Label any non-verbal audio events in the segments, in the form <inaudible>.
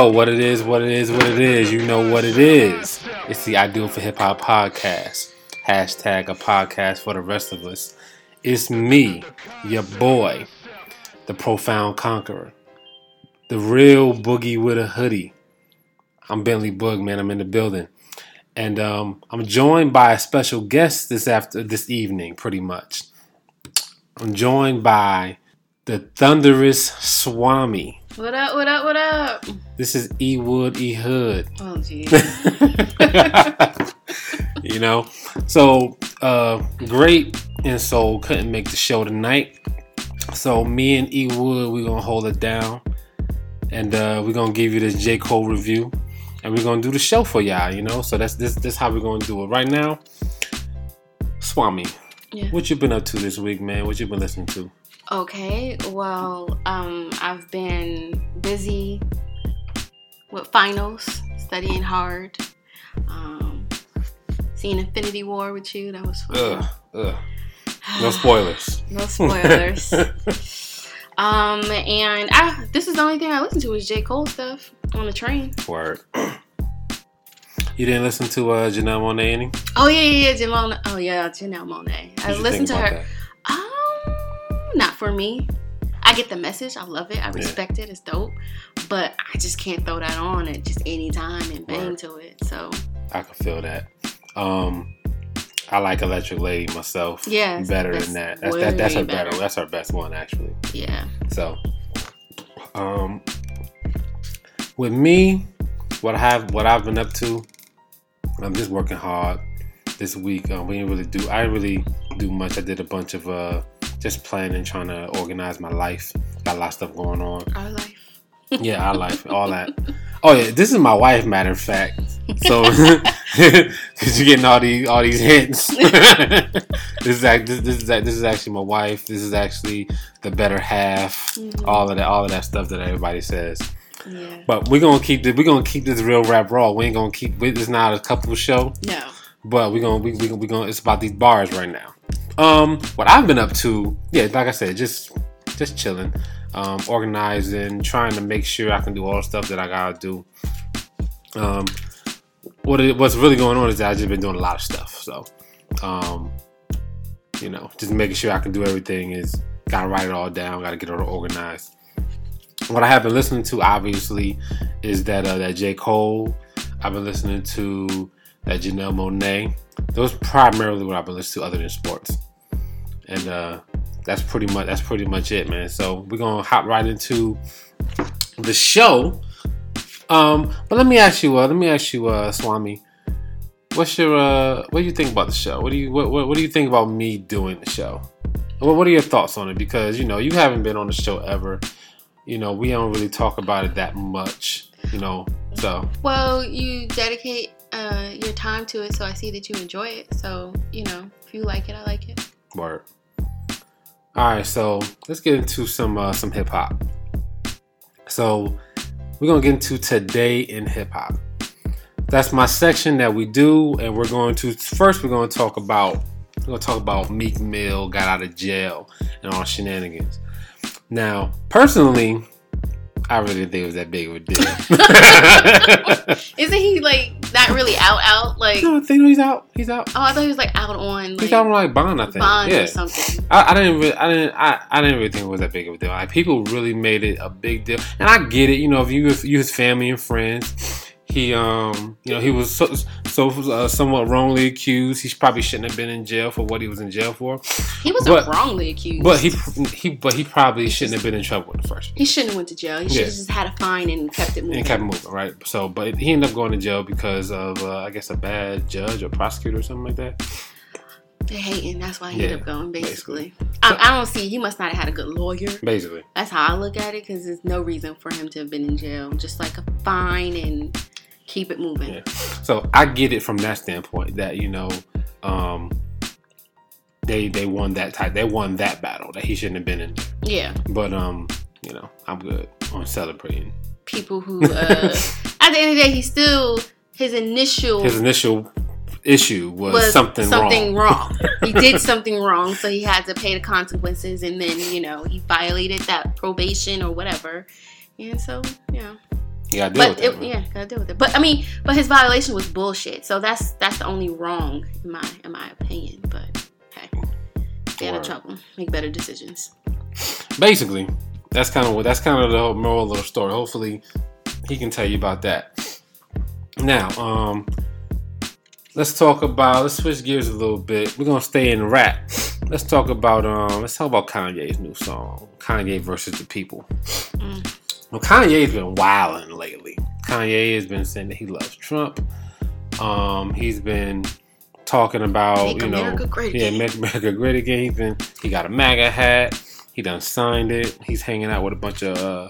Yo, what it is, what it is, what it is. You know what it is. It's the Ideal for Hip Hop podcast. Hashtag a podcast for the rest of us. It's me, your boy, the profound conqueror, the real boogie with a hoodie. I'm Bentley Boog, man. I'm in the building. And um, I'm joined by a special guest this after this evening, pretty much. I'm joined by the thunderous Swami. What up, what up, what up? This is E Wood E Hood. Oh, geez. <laughs> you know, so uh, great and soul couldn't make the show tonight. So me and E Wood, we're gonna hold it down, and uh, we're gonna give you this J Cole review, and we're gonna do the show for y'all. You know, so that's this this how we're gonna do it right now. Swami, Yeah. what you been up to this week, man? What you been listening to? Okay, well, um, I've been busy with finals, studying hard. Um, seeing Infinity War with you, that was fun. Ugh, ugh. No <sighs> spoilers. no <laughs> spoilers. um, and I, this is the only thing I listened to is J. Cole stuff on the train. Word. <clears throat> You didn't listen to uh, Janelle Monae any? Oh yeah, yeah, yeah, Janelle. Oh yeah, Janelle Monae. I listened to her. about Um, not for me. I get the message. I love it. I respect it. It's dope. But I just can't throw that on at just any time and bang Word. to it. So? I can feel that. Um, I like Electric Lady myself. Yeah, better than that. That's that, that's her better. better. That's her best one actually. yeah. So, um, with me, what I have, what I've been up to, I'm just working hard this week. Um, we didn't really do. I didn't really do much. I did a bunch of uh, just planning, trying to organize my life. Got a lot of stuff going on. Our life. <laughs> Yeah, our life, all that. Oh yeah, this is my wife. Matter of fact, so <laughs> because you're getting all these all these hints. <laughs> this is this, this is this is actually my wife. This is actually the better half. Mhm. All of that, all of that stuff that everybody says. Yeah. But we're gonna keep this. We're gonna keep this real rap raw. We ain't gonna keep. This not a couple show, No. but we're gonna we we we gonna. It's about these bars right now. Um, what I've been up to, yeah, like I said, just just chilling, um, organizing, trying to make sure I can do all the stuff that I gotta do. Um, what it, what's really going on is I've just been doing a lot of stuff. So, um, you know, just making sure I can do everything is gotta write it all down, gotta get it all organized. What I have been listening to, obviously, is that uh, that J Cole. I've been listening to that Janelle Monae. Those primarily what I've been listening to, other than sports. And uh, that's pretty much that's pretty much it, man. So we're gonna hop right into the show. Um, but let me ask you, uh, let me ask you, uh, Swami, what's your uh, what do you think about the show? What do you what, what, what do you think about me doing the show? What, what are your thoughts on it? Because you know you haven't been on the show ever. You know we don't really talk about it that much. You know, so Well, you dedicate uh, your time to it, so I see that you enjoy it. So you know, if you like it, I like it. Word. All right, so let's get into some uh, some hip hop. So we're gonna get into today in hip hop. That's my section that we do, and we're going to first we're gonna talk about we're gonna talk about Meek Mill got out of jail and all shenanigans. Now, personally, I really didn't think it was that big of a deal. <laughs> Isn't he like not really out out? Like no, I think he's out. He's out. oh, I thought he was like out on He's like out on like bond. I think. bond yeah. or something. I, I didn't really, I didn't, I, I didn't really think it was that big of a deal. Like people really made it a big deal, and I get it. You know, if you, if you his family and friends, he, um, you know, he was so, so uh, somewhat wrongly accused. He probably shouldn't have been in jail for what he was in jail for. He wasn't But- wrongly accused. But he, he, but he probably shouldn't have been in trouble in the first. he shouldn't have went to jail. He should Yeah. have just had a fine and kept it moving. And kept moving, right? So, but he ended up going to jail because of, uh, I guess, a bad judge or prosecutor or something like that. They're hating. That's why he Yeah, ended up going. Basically, So- I, I don't see. He must not have had a good lawyer. Basically, That's how I look at it because there's no reason for him to have been in jail. Just like a fine and keep it moving. Yeah. So I get it from that standpoint that you know, um, they they won that type, they won that battle that he shouldn't have been in. Yeah. But um, you know, I'm good on celebrating. People who, uh, <laughs> at the end of the day, he still his initial His initial issue was, was something, something wrong. wrong. <laughs> he did something wrong, so he had to pay the consequences, and then you know he violated that probation or whatever, and so yeah, You gotta deal but with it. it, yeah, gotta deal with it. But I mean, but his violation was bullshit. So that's that's the only wrong in my in my opinion. But hey, stay out of trouble, make better decisions. Basically, that's kind of what that's kind of the whole moral of the story. Hopefully, he can tell you about that. Now, um, let's talk about let's switch gears a little bit. We're gonna stay in rap. Let's talk about um let's talk about Kanye's new song, Kanye versus the People. Mm. Well, Kanye's been wilding lately. Kanye has been saying that he loves Trump. Um, he's been talking about Make you know America great yeah, make America great again. He's been he got a MAGA hat. He done signed it. He's hanging out with a bunch of uh,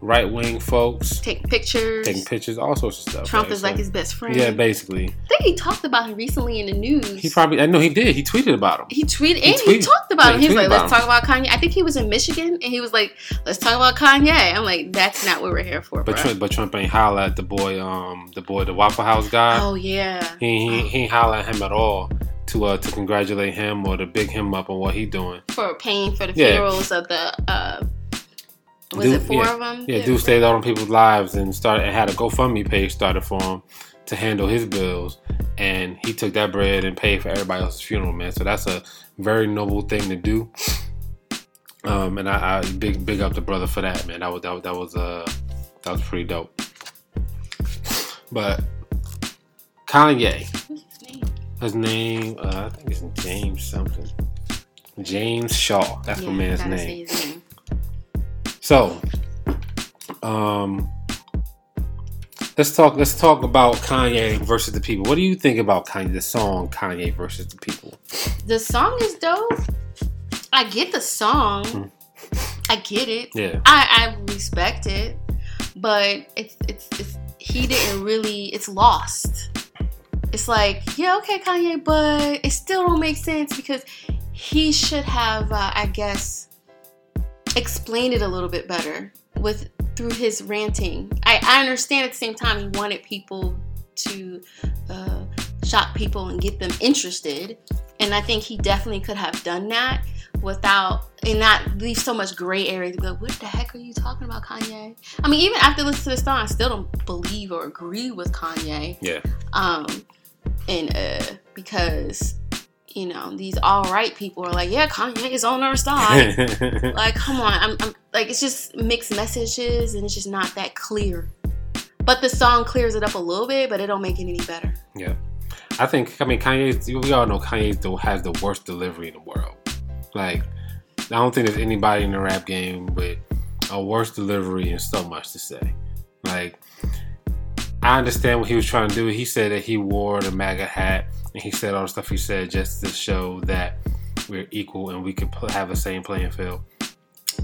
right wing folks, Taking pictures. taking pictures, all sorts of stuff. Trump right? is like his best friend. yeah, basically. I think he talked about him recently in the news. He probably I know he did. He tweeted about him. he tweeted He and he tweeted- talked about yeah, him. he He was like, "Let's about talk about Kanye." I think he was in Michigan, and he was like, "Let's talk about Kanye." I'm like, "That's not what we're here for, But. Trump, but Trump ain't holla at the boy, um, the boy, the Waffle House guy. oh yeah, He he, he ain't holla at him at all to uh to congratulate him or to big him up on what he doing. for paying for the Yeah. funerals of the uh, was Dude, it four yeah. of them? Yeah, dude saved all them people's lives and started and had a GoFundMe page started for him to handle his bills, and he took that bread and paid for everybody else's funeral, man. So that's a very noble thing to do. Um, and I, I big big up the brother for that, man. That was that, was- that was uh that was pretty dope. But Kanye, his name? uh, I think it's James something. James Shaw. That's yeah, my man's name. So, um, let's talk. Let's talk about Kanye versus the people. What do you think about Kanye? The song Kanye versus the people. The song is dope. I get the song. Hmm. I get it. Yeah, I, I respect it, but it's it's it's he didn't really. It's lost. It's like yeah, okay, Kanye, but it still don't make sense because he should have, uh, I guess, explained it a little bit better with through his ranting. I, I understand at the same time he wanted people to uh, shock people and get them interested, and I think he definitely could have done that without and not leave so much gray area to like, what the heck are you talking about, Kanye? I mean, even after listening to the song, I still don't believe or agree with Kanye. yeah, Um, and uh, because you know these all right people are like, yeah, Kanye is on our side. <laughs> like, come on, I'm, I'm like, it's just mixed messages and it's just not that clear. But the song clears it up a little bit, but it don't make it any better. yeah. I think. I mean, Kanye's. We all know Kanye has the worst delivery in the world. Like, I don't think there's anybody in the rap game with a worse delivery and so much to say. Like, I understand what he was trying to do. He said that he wore the MAGA hat and he said all the stuff he said just to show that we're equal and we could pl- have the same playing field.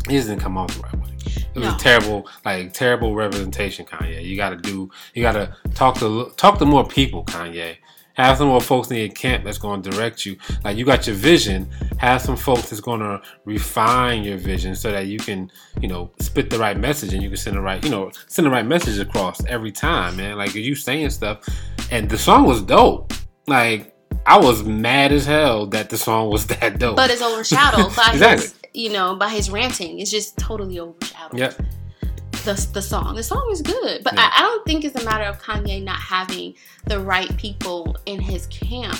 He just didn't come off the right way. It was No. terrible, like terrible representation, Kanye. You got to do, you got to talk to talk to more people, Kanye. Have some more folks in your camp that's going to direct you. Like you got your vision. Have some folks that's going to refine your vision so that you can, you know, spit the right message and you can send the right, you know, send the right message across every time, man. Like you saying stuff, and the song was dope. Like I was mad as hell that the song was <laughs> that dope. But it's overshadowed by Exactly. his, you know, by his ranting. It's just totally overshadowed. Yep. The, the song. The song is good, but Yeah. I, I don't think it's a matter of Kanye not having the right people in his camp.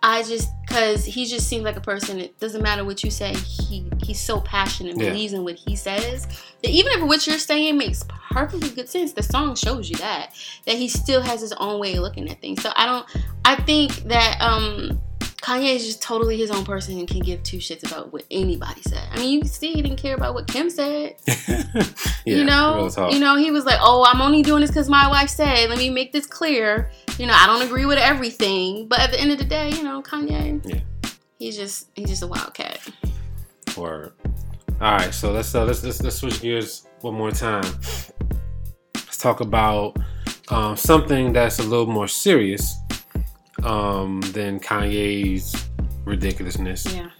I just because he just seems like a person. It doesn't matter what you say. He he's so passionate and Yeah. believes in what he says that even if what you're saying makes perfectly good sense, the song shows you that that he still has his own way of looking at things. So I don't. I think that um Kanye is just totally his own person and can give two shits about what anybody said. I mean, you can see he didn't care about what Kim said <laughs> yeah, you know, you know, he was like, "Oh, I'm only doing this because my wife said. Let me make this clear. You know, I don't agree with everything, but at the end of the day, you know, Kanye, Yeah. he's just he's just a wildcat. Word. All right, so let's uh, let's, let's let's switch gears one more time. Let's talk about um, something that's a little more serious um, than Kanye's ridiculousness. Yeah,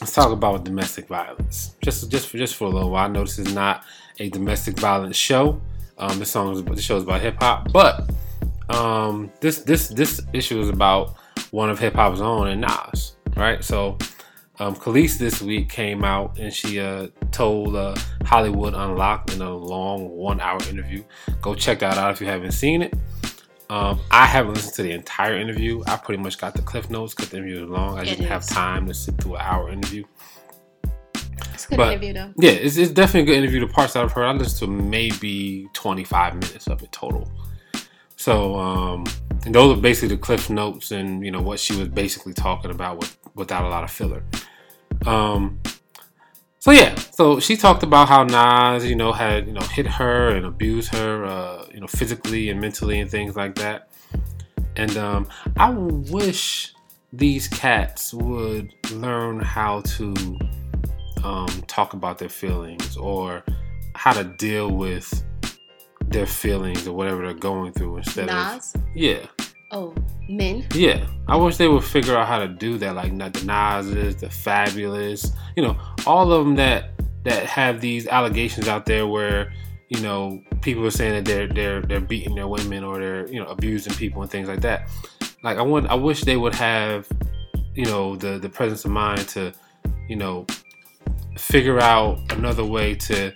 Let's talk about domestic violence. Just just for just for a little while. I know this is not a domestic violence show. Um, this song is the show is about hip hop, but um, this this this issue is about one of hip hop's own and Nas, right? So Um, Kelis this week came out and she uh, told uh, Hollywood Unlocked in a long one-hour interview. Go check that out if you haven't seen it. Um, I haven't listened to the entire interview. I pretty much got the cliff notes because the interview was long. I It didn't have time to sit through an hour interview. It's a good But- interview though. Yeah, it's, it's definitely a good interview. The parts that I've heard, I listened to maybe 25 minutes of it total. So, um, and those are basically the cliff notes and, you know, what she was basically talking about with, without a lot of filler. Um, so yeah, so she talked about how Nas, you know, had, you know, hit her and abused her, uh, you know, physically and mentally and things like that. And, um, I wish these cats would learn how to, um, talk about their feelings or how to deal with their feelings or whatever they're going through instead Nas. of yeah Oh, men. yeah i wish they would figure out how to do that like not the Nas's, the Fabolous you know all of them that that have these allegations out there where you know people are saying that they're they're they're beating their women or they're you know abusing people and things like that like i want i wish they would have you know the the presence of mind to you know figure out another way to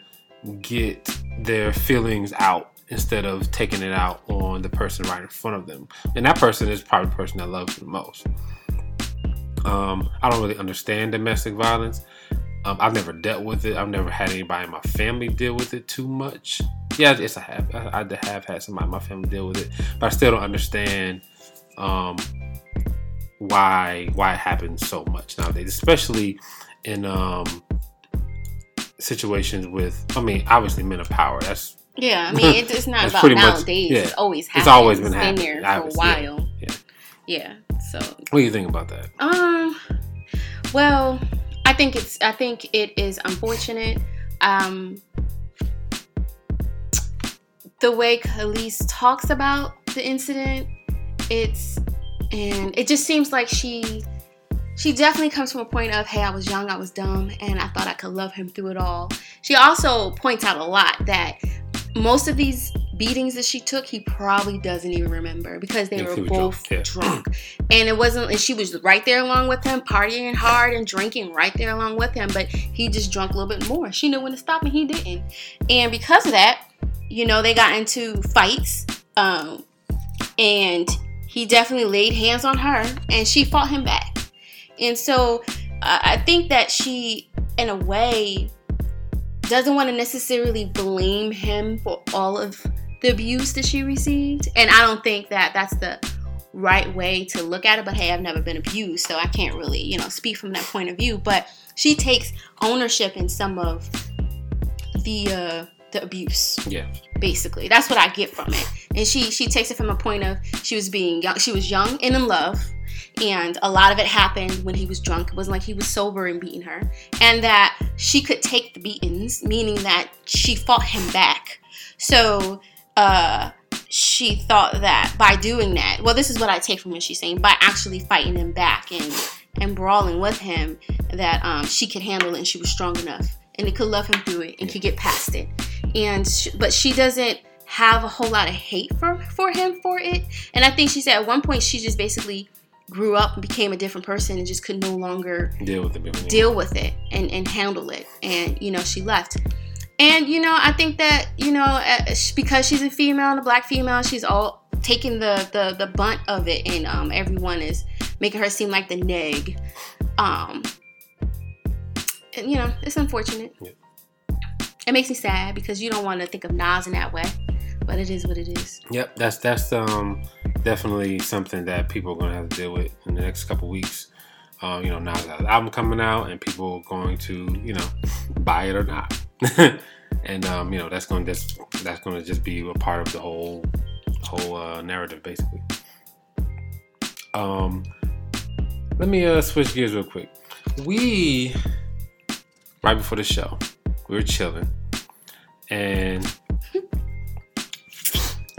get their feelings out instead of taking it out on the person right in front of them. And that person is probably the person that loves the most. Um, I don't really understand domestic violence. Um, I've never dealt with it. I've never had anybody in my family deal with it too much. Yeah, yes, I have. I, I have had somebody in my family deal with it, but I still don't understand um, why why it happens so much nowadays, especially in um, situations with. I mean, obviously, men of power. That's Yeah, I mean, it, it's <laughs> not about pretty much- nowadays. yeah. It's always It's always been It's happening, there for a obviously, yeah, while. yeah. Yeah. So, what do you think about that? um, well, I think it's. I think it is unfortunate. Um, the way Kelis talks about the incident, it's, and it just seems like she. She definitely comes from a point of, hey, I was young, I was dumb, and I thought I could love him through it all. She also points out a lot that most of these beatings that she took, he probably doesn't even remember because they Yeah, were both drunk, drunk. And it wasn't, and she was right there along with him, partying hard and drinking right there along with him, but he just drunk a little bit more. She knew when to stop and he didn't. And because of that, you know, they got into fights. Um, and he definitely laid hands on her and she fought him back. And so uh, I think that she, in a way, doesn't want to necessarily blame him for all of the abuse that she received. And I don't think that that's the right way to look at it. But hey, I've never been abused, so I can't really, you know, speak from that point of view. But she takes ownership in some of the uh, the abuse Yeah, basically. That's what i get from it. And she she takes it from a point of she was being young she was young and in love and a lot of it happened when he was drunk. It wasn't like he was sober and beating her and that she could take the beatings meaning that she fought him back. So uh she thought that by doing that well this is what i take from what she's saying by actually fighting him back and and brawling with him that um, she could handle it and she was strong enough and it could love him through it and could get past it. And sh- but she doesn't have a whole lot of hate for for him for it. And i think she said at one point she just basically grew up and became a different person and just could no longer deal with it. deal with it and, and handle it. And you know she left. And you know i think that you know uh, because she's a female and a black female she's all taking the the, the bunt of it and um, everyone is making her seem like the neg. Um you know it's unfortunate Yeah. it makes me sad because you don't want to think of Nas in that way but it is what it is Yep, that's that's um definitely something that people are gonna have to deal with in the next couple weeks. Um, you know, now that the album coming out and people are going to, you know, buy it or not. <laughs> and um, you know, that's gonna just that's gonna just be a part of the whole whole uh, narrative basically. Um let me uh switch gears real quick. We right before the show, we were chilling and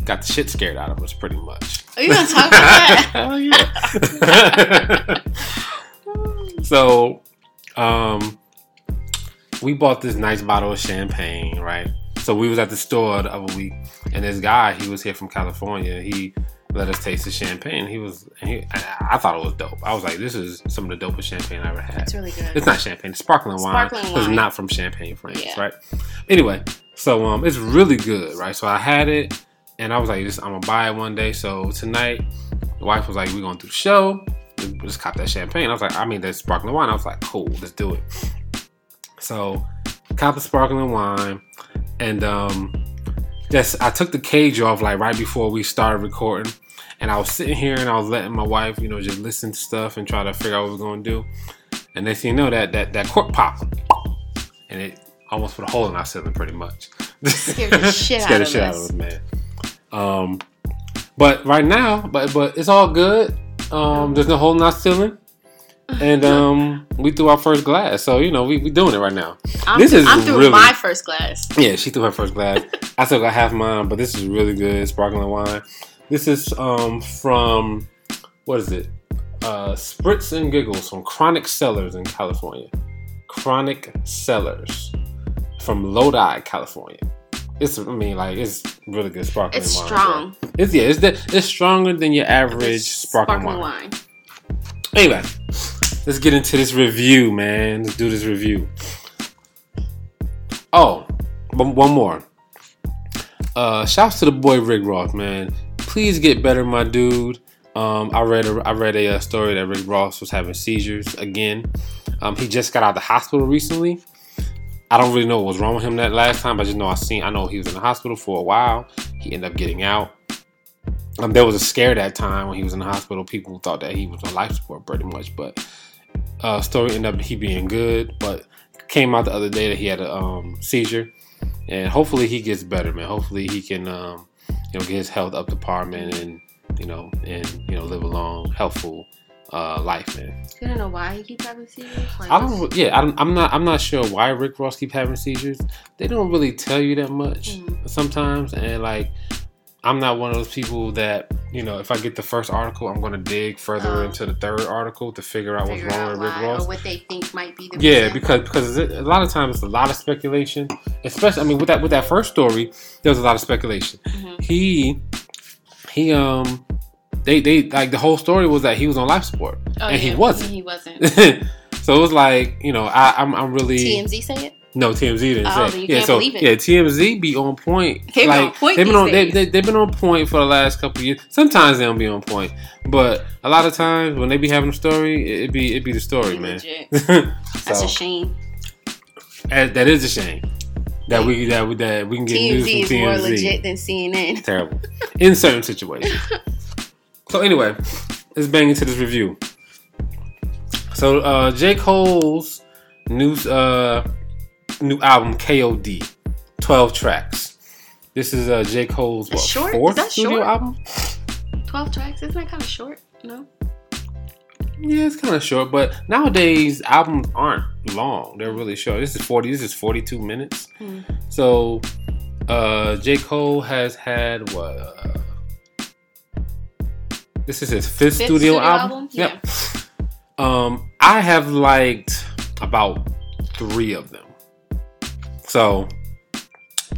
got the shit scared out of us pretty much. are you gonna talk about that Hell <laughs> yeah. <laughs> so, um, we bought this nice bottle of champagne, right? So we was at the store the other week, and this guy, he was here from California. He let us taste the champagne. He was, he, I, I thought it was dope. I was like, this is some of the dopest champagne I ever had. It's really good. It's not champagne. It's sparkling wine. Sparkling It's not from Champagne, France, Yeah. right? Anyway, so um, it's really good, right? So I had it, and I was like, just, I'm gonna buy it one day. So tonight, the wife was like, we're going to do the show. Let's cop that champagne. I was like, I mean, that sparkling wine. I was like, cool, let's do it. So, cop the sparkling wine, and um, just I took the cage off like right before we started recording, and I was sitting here and I was letting my wife, you know, just listen to stuff and try to figure out what we're gonna do. And next thing you know, that that that cork popped, and it almost put a hole in our ceiling, pretty much. Scared the <laughs> shit Scared out the of shit out us. of us, man. Um, but right now, but but it's all good. Um, there's no hole in our ceiling. And <laughs> um, we threw our first glass, so you know we we doing it right now. I'm, this is I'm through really- my first glass. Yeah, she threw her first glass. I still got half mine, but this is really good sparkling wine. This is um from what is it? Uh Spritz and Giggles from Chronic Cellars in California. Chronic Cellars from Lodi, California. It's I mean like it's really good sparkling It's wine. strong. bro. It's yeah, it's the, it's stronger than your average It's sparkling, wine. wine. Anyway, let's get into this review, man. Let's do this review. Oh, one more. Uh, shouts to the boy Rick Ross, man. Please get better, my dude. Um, I read a, I read a, uh story that Rick Ross was having seizures again. Um, he just got out of the hospital recently. I don't really know what was wrong with him that last time. But I just know I seen I know he was in the hospital for a while. He ended up getting out. Um, there was a scare that time when he was in the hospital. People thought that he was on life support pretty much, but uh, story ended up he being good. But came out the other day that he had a um, seizure, and hopefully he gets better, man. Hopefully he can um, you know get his health up to par, man, and you know and you know live a long, healthful uh, life, man. You don't know why he keeps having seizures? Like, I don't. Yeah, I don't, I'm not. I'm not sure why Rick Ross keep having seizures. They don't really tell you that much Mm. sometimes, and like, I'm not one of those people that you know. If I get the first article, I'm going to dig further Oh. into the third article to figure out figure what's wrong with Rick Ross. or what they think might be the Yeah, reason. because because it- a lot of times it's a lot of speculation. Especially, I mean, with that with that first story, there was a lot of speculation. Mhm. He he um. They, they like the whole story was that he was on life support Oh, and he wasn't. He wasn't. <laughs> so it was like you know I, I'm I'm really TMZ say it. No TMZ didn't Oh, say. yeah, can't so believe it. yeah, TMZ be on point. They been like on point they've been on they, they they've been on point for the last couple of years. Sometimes they don't be on point, but a lot of times when they be having a story, it, it be it be the story, man. So <laughs> That's a shame. that- that is a shame that we that we that we can get news TMZ is from more TMZ. legit than CNN. Terrible in certain situations. <laughs> so anyway, let's bang into this review. So uh J Cole's news. uh new album KOD, twelve tracks. This is uh J Cole's what, That's short? Is fourth studio short? album. Twelve tracks. Isn't that kind of short? No. Yeah, it's kind of short, but nowadays albums aren't long. They're really short. This is forty. This is forty-two minutes. Hmm. So, uh, J. Cole has had what? Uh, this is his fifth, Fifth studio, studio album. album? Yep. Um, I have liked about three of them. So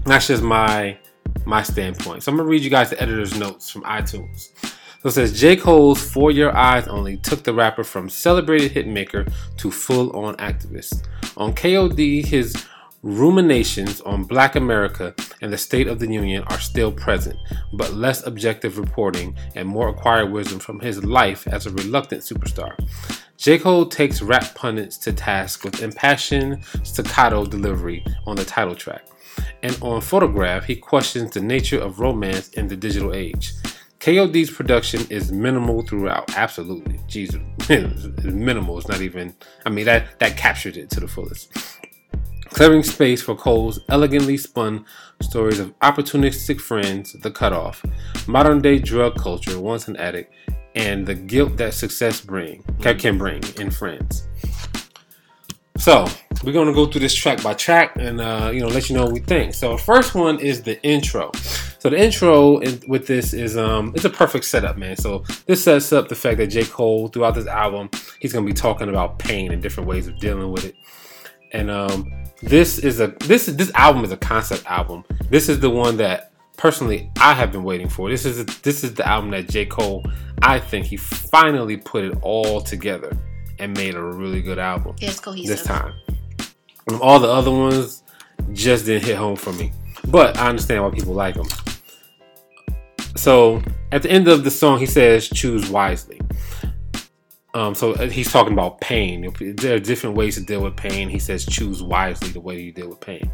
that's just my my standpoint. So I'm gonna read you guys the editor's notes from iTunes. So it says J. Cole's For Your Eyes Only took the rapper from celebrated hitmaker to full on activist. On KOD, his ruminations on black America and the state of the union are still present, but less objective reporting and more acquired wisdom from his life as a reluctant superstar. J. Cole takes rap pundits to task with impassioned staccato delivery on the title track. And on Photograph, he questions the nature of romance in the digital age. KOD's production is minimal throughout. Absolutely. Jesus. <laughs> minimal. It's not even I mean that that captured it to the fullest. Clearing space for Cole's elegantly spun stories of opportunistic friends, the cutoff, modern day drug culture, once an addict, and the guilt that success bring can bring in friends. So we're gonna go through this track by track and uh, you know let you know what we think. So first one is the intro. So the intro in, with this is um it's a perfect setup, man. So this sets up the fact that J Cole throughout this album he's gonna be talking about pain and different ways of dealing with it. And um this is a this is this album is a concept album. This is the one that personally I have been waiting for. This is a, this is the album that J Cole. I think he finally put it all together and made a really good album. It's cohesive. This time, and all the other ones just didn't hit home for me. But I understand why people like them. So at the end of the song, he says, "Choose wisely." Um, so uh, he's talking about pain. There are different ways to deal with pain. He says, "Choose wisely the way you deal with pain."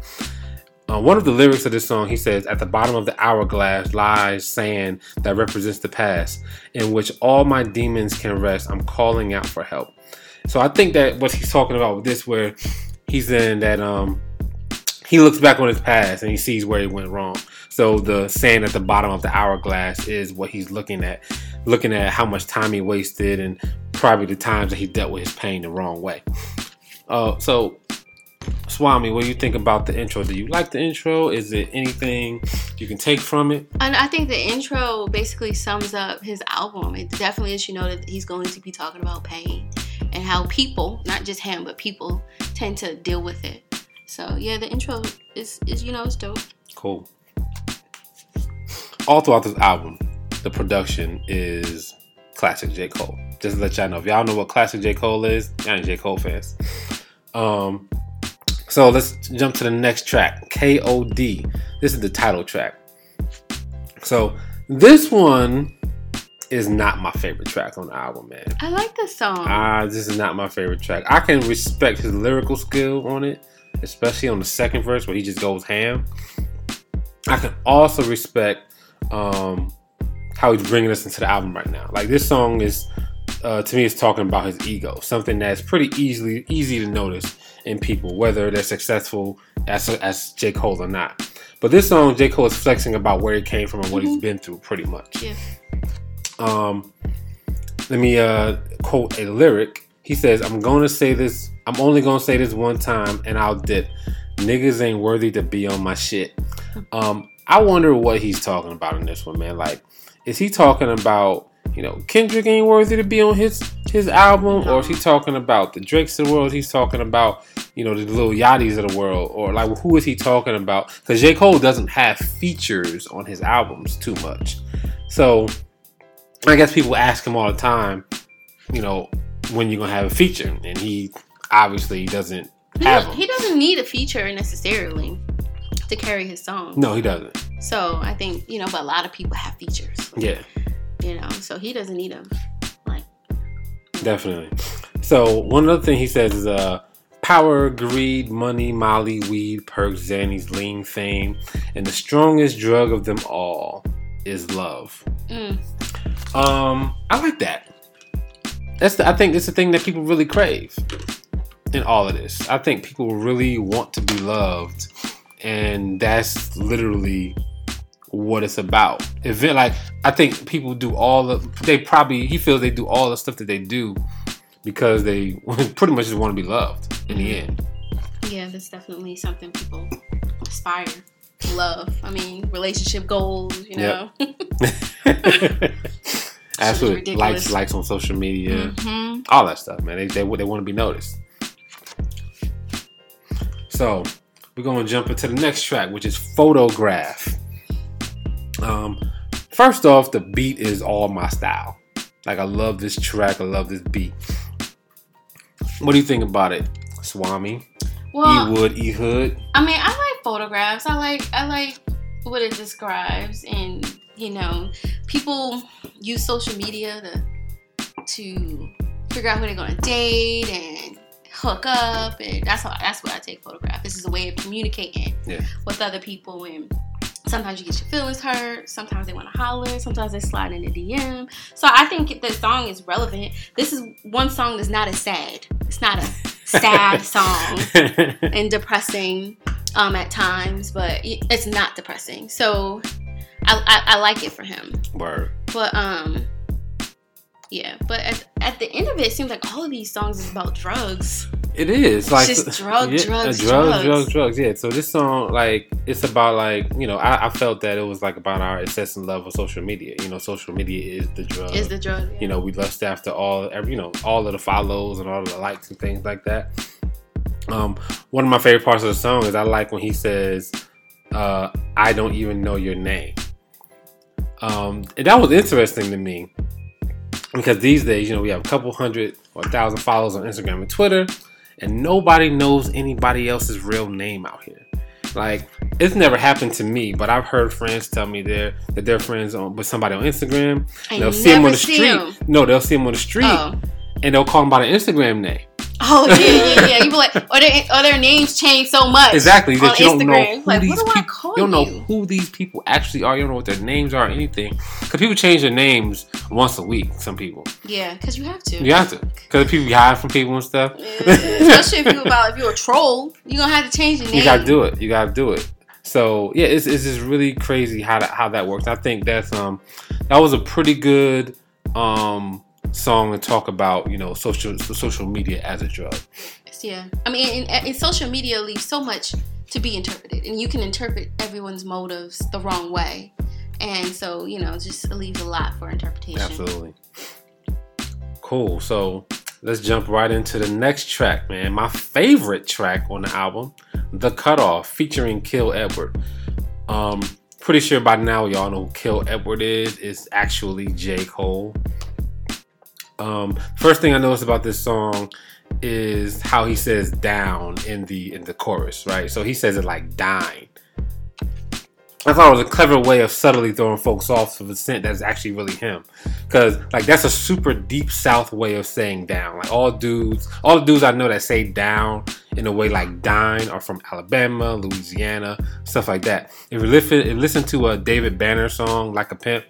Uh, one of the lyrics of this song, he says, "At the bottom of the hourglass lies sand that represents the past, in which all my demons can rest. I'm calling out for help." So I think that what he's talking about with this, where he's in that um, he looks back on his past and he sees where he went wrong. So the sand at the bottom of the hourglass is what he's looking at, looking at how much time he wasted and probably the times that he dealt with his pain the wrong way. Uh, so, Swami, what do you think about the intro? Do you like the intro? Is it anything you can take from it? And I think the intro basically sums up his album. It definitely lets you know that he's going to be talking about pain and how people, not just him, but people tend to deal with it. So yeah, the intro is is you know it's dope. Cool. All throughout this album, the production is classic J. Cole. Just to let y'all know. If y'all know what classic J. Cole is, y'all ain't J. Cole fans. Um so let's jump to the next track, KOD. This is the title track. So this one is not my favorite track on the album, man. I like this song. Ah, this is not my favorite track. I can respect his lyrical skill on it, especially on the second verse where he just goes ham. I can also respect um, how he's bringing us into the album right now. Like this song is, uh, to me, is talking about his ego, something that's pretty easily easy to notice in people, whether they're successful as as J Cole or not. But this song, J Cole is flexing about where he came from and what mm-hmm. he's been through, pretty much. Yeah. Um, let me uh, quote a lyric. He says, "I'm going to say this. I'm only going to say this one time, and I'll dip. Niggas ain't worthy to be on my shit." <laughs> Um, I wonder what he's talking about in this one, man. Like, is he talking about you know Kendrick ain't worthy to be on his his album, or is he talking about the Drakes of the world? He's talking about you know the Lil Yachty's of the world, or like who is he talking about? Because J Cole doesn't have features on his albums too much, so I guess people ask him all the time, you know, when you're gonna have a feature, and he obviously doesn't he have them. He doesn't need a feature necessarily to carry his song. No, he doesn't. So I think you know, but a lot of people have features. Yeah. You know, so he doesn't need them. Like. Definitely. So one other thing he says is uh power, greed, money, molly, weed, perks, Xannies, lean, fame, and the strongest drug of them all is love. Mm. Um, I like that. That's the, I think it's the thing that people really crave in all of this. I think people really want to be loved, and that's literally what it's about. Event like I think people do all the they probably he feels they do all the stuff that they do because they <laughs> pretty much just want to be loved in the end. Yeah, that's definitely something people aspire love. I mean, relationship goals, you know. <laughs> <laughs> Yep. Absolutely, likes likes on social media, mm-hmm. all that stuff, man. They they, they want to be noticed. So we're gonna jump into the next track, which is Photograph. Um, first off, the beat is all my style. Like I love this track. I love this beat. What do you think about it, Swami? Well, E Wood, E Hood. I mean, I like photographs. I like I like what it describes, and you know, people use social media to to figure out who they're gonna date and hook up, and that's how that's what I take photograph. This is a way of communicating yeah. with other people, and sometimes you get your feelings hurt. Sometimes they want to holler. Sometimes they slide in the DM. So I think the song is relevant. This is one song that's not as sad. It's not a sad <laughs> song and depressing um, at times, but it's not depressing. So I, I, I like it for him. Word. But um, yeah. But at, at the end of it, it seems like all of these songs is about drugs. It is like just <laughs> drug, yeah, drugs, drugs, drugs, drugs, drugs. Yeah. So this song, like, it's about like you know, I, I, felt that it was like about our incessant love of social media. You know, social media is the drug. Is the drug. Yeah. You know, we lust after all, every, you know, all of the follows and all of the likes and things like that. Um, one of my favorite parts of the song is I like when he says, uh, I don't even know your name. Um, and that was interesting to me because these days, you know, we have a couple hundred or a thousand followers on Instagram and Twitter, and nobody knows anybody else's real name out here. Like it's never happened to me, but I've heard friends tell me they're that they're friends on with somebody on Instagram. They'll see him on the street. him. No, they'll see him on the street, Oh. and they'll call him by the Instagram name. Oh yeah, yeah, yeah. You be like, or their, or their names change so much. Exactly on that you don't know Instagram. who Like, these do people. You don't know you? who these people actually are. You don't know what their names are, or anything. Because people change their names once a week. Some people. Yeah, because you have to. You have to. Because people hide from people and stuff. Yeah, Especially if you <laughs> about if you're a troll, you're gonna have to change your name. You gotta do it. You gotta do it. So yeah, it's, it's just really crazy how that how that works. I think that's um that was a pretty good um song and talk about you know social social media as a drug. Yeah, I mean, in, in social media leaves so much to be interpreted, and you can interpret everyone's motives the wrong way, and so you know, just leaves a lot for interpretation. Absolutely. Cool. So let's jump right into the next track, man. My favorite track on the album, The Cutoff, featuring Kill Edward. Um, pretty sure by now y'all know who Kill Edward is. It's actually J. Cole. Um, first thing I noticed about this song is how he says down in the in the chorus, right? So he says it like dine. I thought it was a clever way of subtly throwing folks off of a scent that's actually really him. Cause like that's a super deep south way of saying down. Like all dudes, all the dudes I know that say down in a way like dine are from Alabama, Louisiana, stuff like that. If you listen, if you listen to a David Banner song, like a pimp,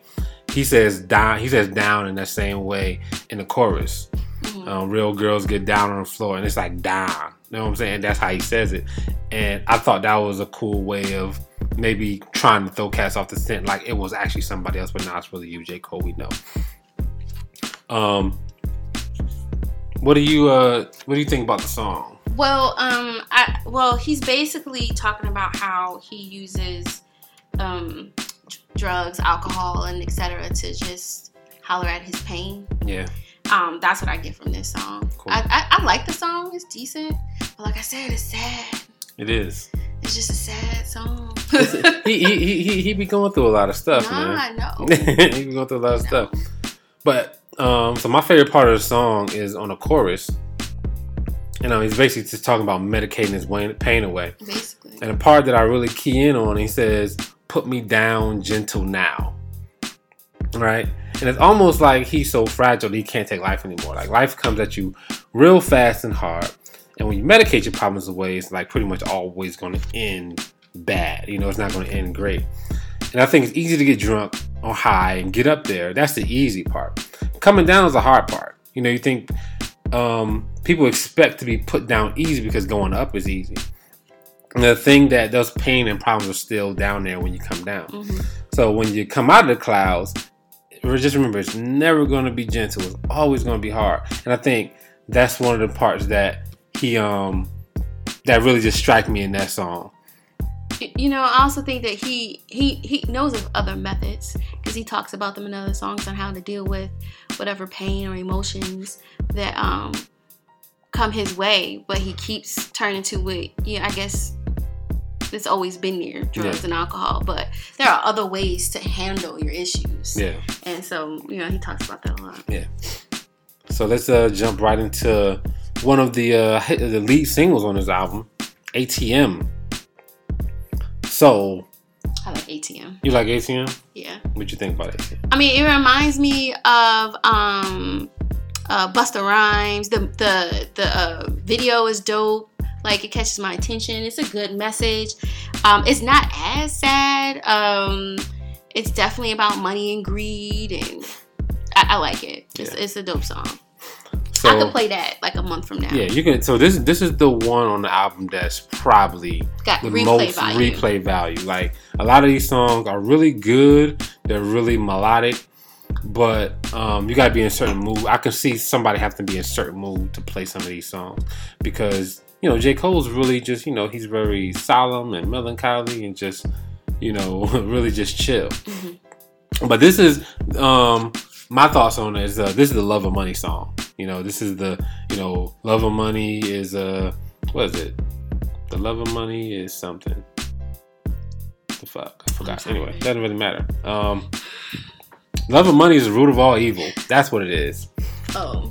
he says down. He says down in that same way in the chorus. Mhm. Um, real girls get down on the floor, and it's like down. You know what I'm saying? That's how he says it. And I thought that was a cool way of maybe trying to throw cats off the scent, like it was actually somebody else, but now it's really you, J. Cole. We know. Um, what do you uh, what do you think about the song? Well, um, I well, he's basically talking about how he uses um, drugs, alcohol, and etc. to just holler at his pain. Yeah, Um, that's what I get from this song. Cool. I, I I like the song; it's decent, but like I said, it's sad. it is. It's just a sad song. he, he, he, he, be going through a lot of stuff, man. nah, I know. he be going through a lot of stuff. But um, so my favorite part of the song is on the chorus. You know, he's basically just talking about medicating his pain away. Basically, And the part that I really key in on, he says, "Put me down, gentle now." Right, and it's almost like he's so fragile he can't take life anymore. Like life comes at you real fast and hard, and when you medicate your problems away, it's like pretty much always going to end bad. You know, it's not going to end great. And I think it's easy to get drunk or high and get up there. That's the easy part. Coming down is the hard part. You know, you think um, people expect to be put down easy because going up is easy. The thing that those pain and problems are still down there when you come down. Mhm. So when you come out of the clouds, just remember it's never going to be gentle. It's always going to be hard. And I think that's one of the parts that he um that really just strike me in that song. you know, I also think that he he he knows of other methods because he talks about them in other songs on how to deal with whatever pain or emotions that um come his way. But he keeps turning to it. Yeah, I guess it's always been there, drugs Yeah. and alcohol. But there are other ways to handle your issues. Yeah. And so you know, he talks about that a lot. Yeah. So let's uh, jump right into one of the uh, the lead singles on his album, ATM. So I like ATM. you like ATM? Yeah. What you think about ATM? I mean, it reminds me of um, uh, Busta Rhymes. The the the uh, video is dope. Like it catches my attention. It's a good message. Um, it's not as sad. Um, it's definitely about money and greed, and I, I like it. It's, Yeah. it's a dope song. So I could play that like a month from now. yeah, you can. So this this is the one on the album that's probably Got the replay most value. replay value. Like a lot of these songs are really good. They're really melodic, but um, you got to be in a certain mood. I can see somebody have to be in a certain mood to play some of these songs because you know J Cole's really just you know he's very solemn and melancholy and just you know <laughs> really just chill. Mhm. But this is um, my thoughts on it is uh, this is the Love of Money song. You know this is the you know Love of Money is uh what is it? The Love of Money is something. The fuck, I forgot. Anyway, doesn't really matter. Um, love of money is the root of all evil. That's what it is. Oh.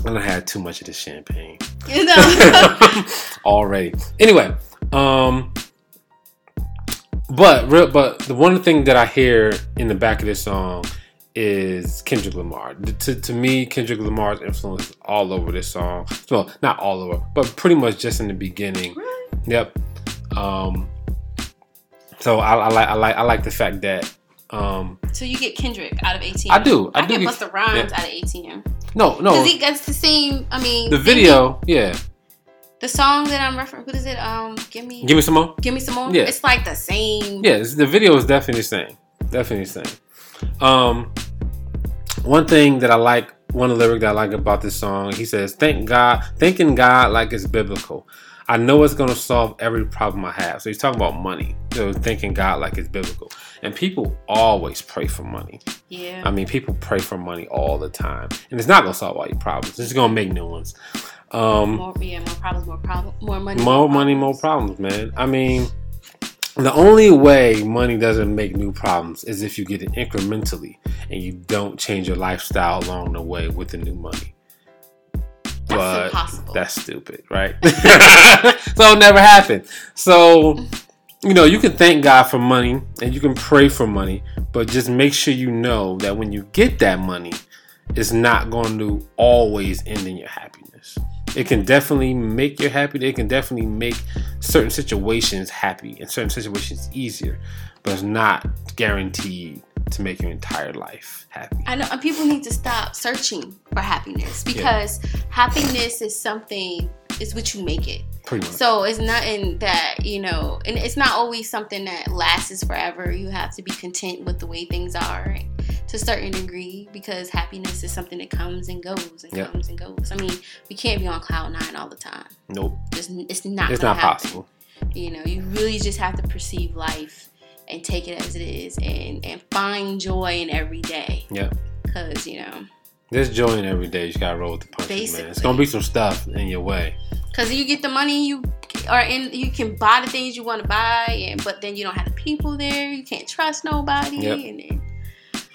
I don't had too much of this champagne <laughs> You know. <laughs> already. Anyway, um, but real, but the one thing that I hear in the back of this song is Kendrick Lamar. To, to me, Kendrick Lamar's influence is all over this song. Well, not all over, but pretty much just in the beginning. Really? Yep. Um, so I, I like I like I like the fact that um, So you get Kendrick out of ATM. I do. I I, do get Busta Rhymes yeah. out of ATM. no no Because he gets the same. I mean, the video yeah. the song that I'm referring. What is it? Um, give me, Give me some more. give me some more. Yeah. It's like the same. Yeah, it's- the video is definitely the same. Definitely the same. Um, one thing that I like, one lyric that I like about this song, he says, "Thank God, thanking God like it's biblical. I know it's gonna solve every problem I have." So he's talking about money. So thanking God like it's biblical, and people always pray for money. Yeah. I mean, people pray for money all the time, and it's not gonna solve all your problems. It's gonna make new ones. Um, more, yeah, more problems, more problems, more money, more money, more problems, man. I mean, the only way money doesn't make new problems is if you get it incrementally and you don't change your lifestyle along the way with the new money. That's impossible. That's stupid, right? <laughs> so it'll never happen. So, <laughs> you know, you can thank God for money and you can pray for money, but just make sure you know that when you get that money, it's not going to always end in your happiness. It can definitely make you happy. It can definitely make certain situations happy and certain situations easier, but it's not guaranteed to make your entire life happy. I know and people need to stop searching for happiness because happiness is something is what you make it. Pretty much. So it's nothing that, you know, and it's not always something that lasts forever. You have to be content with the way things are to a certain degree because happiness is something that comes and goes and Yep. comes and goes. I mean, we can't be on cloud nine all the time. nope. It's, it's not It's not happen. possible. You know, you really just have to perceive life and take it as it is and, and find joy in every day. Yeah. Because, you know, There's joy in every day. You just gotta roll with the punches, man. It's gonna be some stuff in your way. Because you get the money, you are in, you can buy the things you want to buy, and but then you don't have the people there. You can't trust nobody, Yep. and then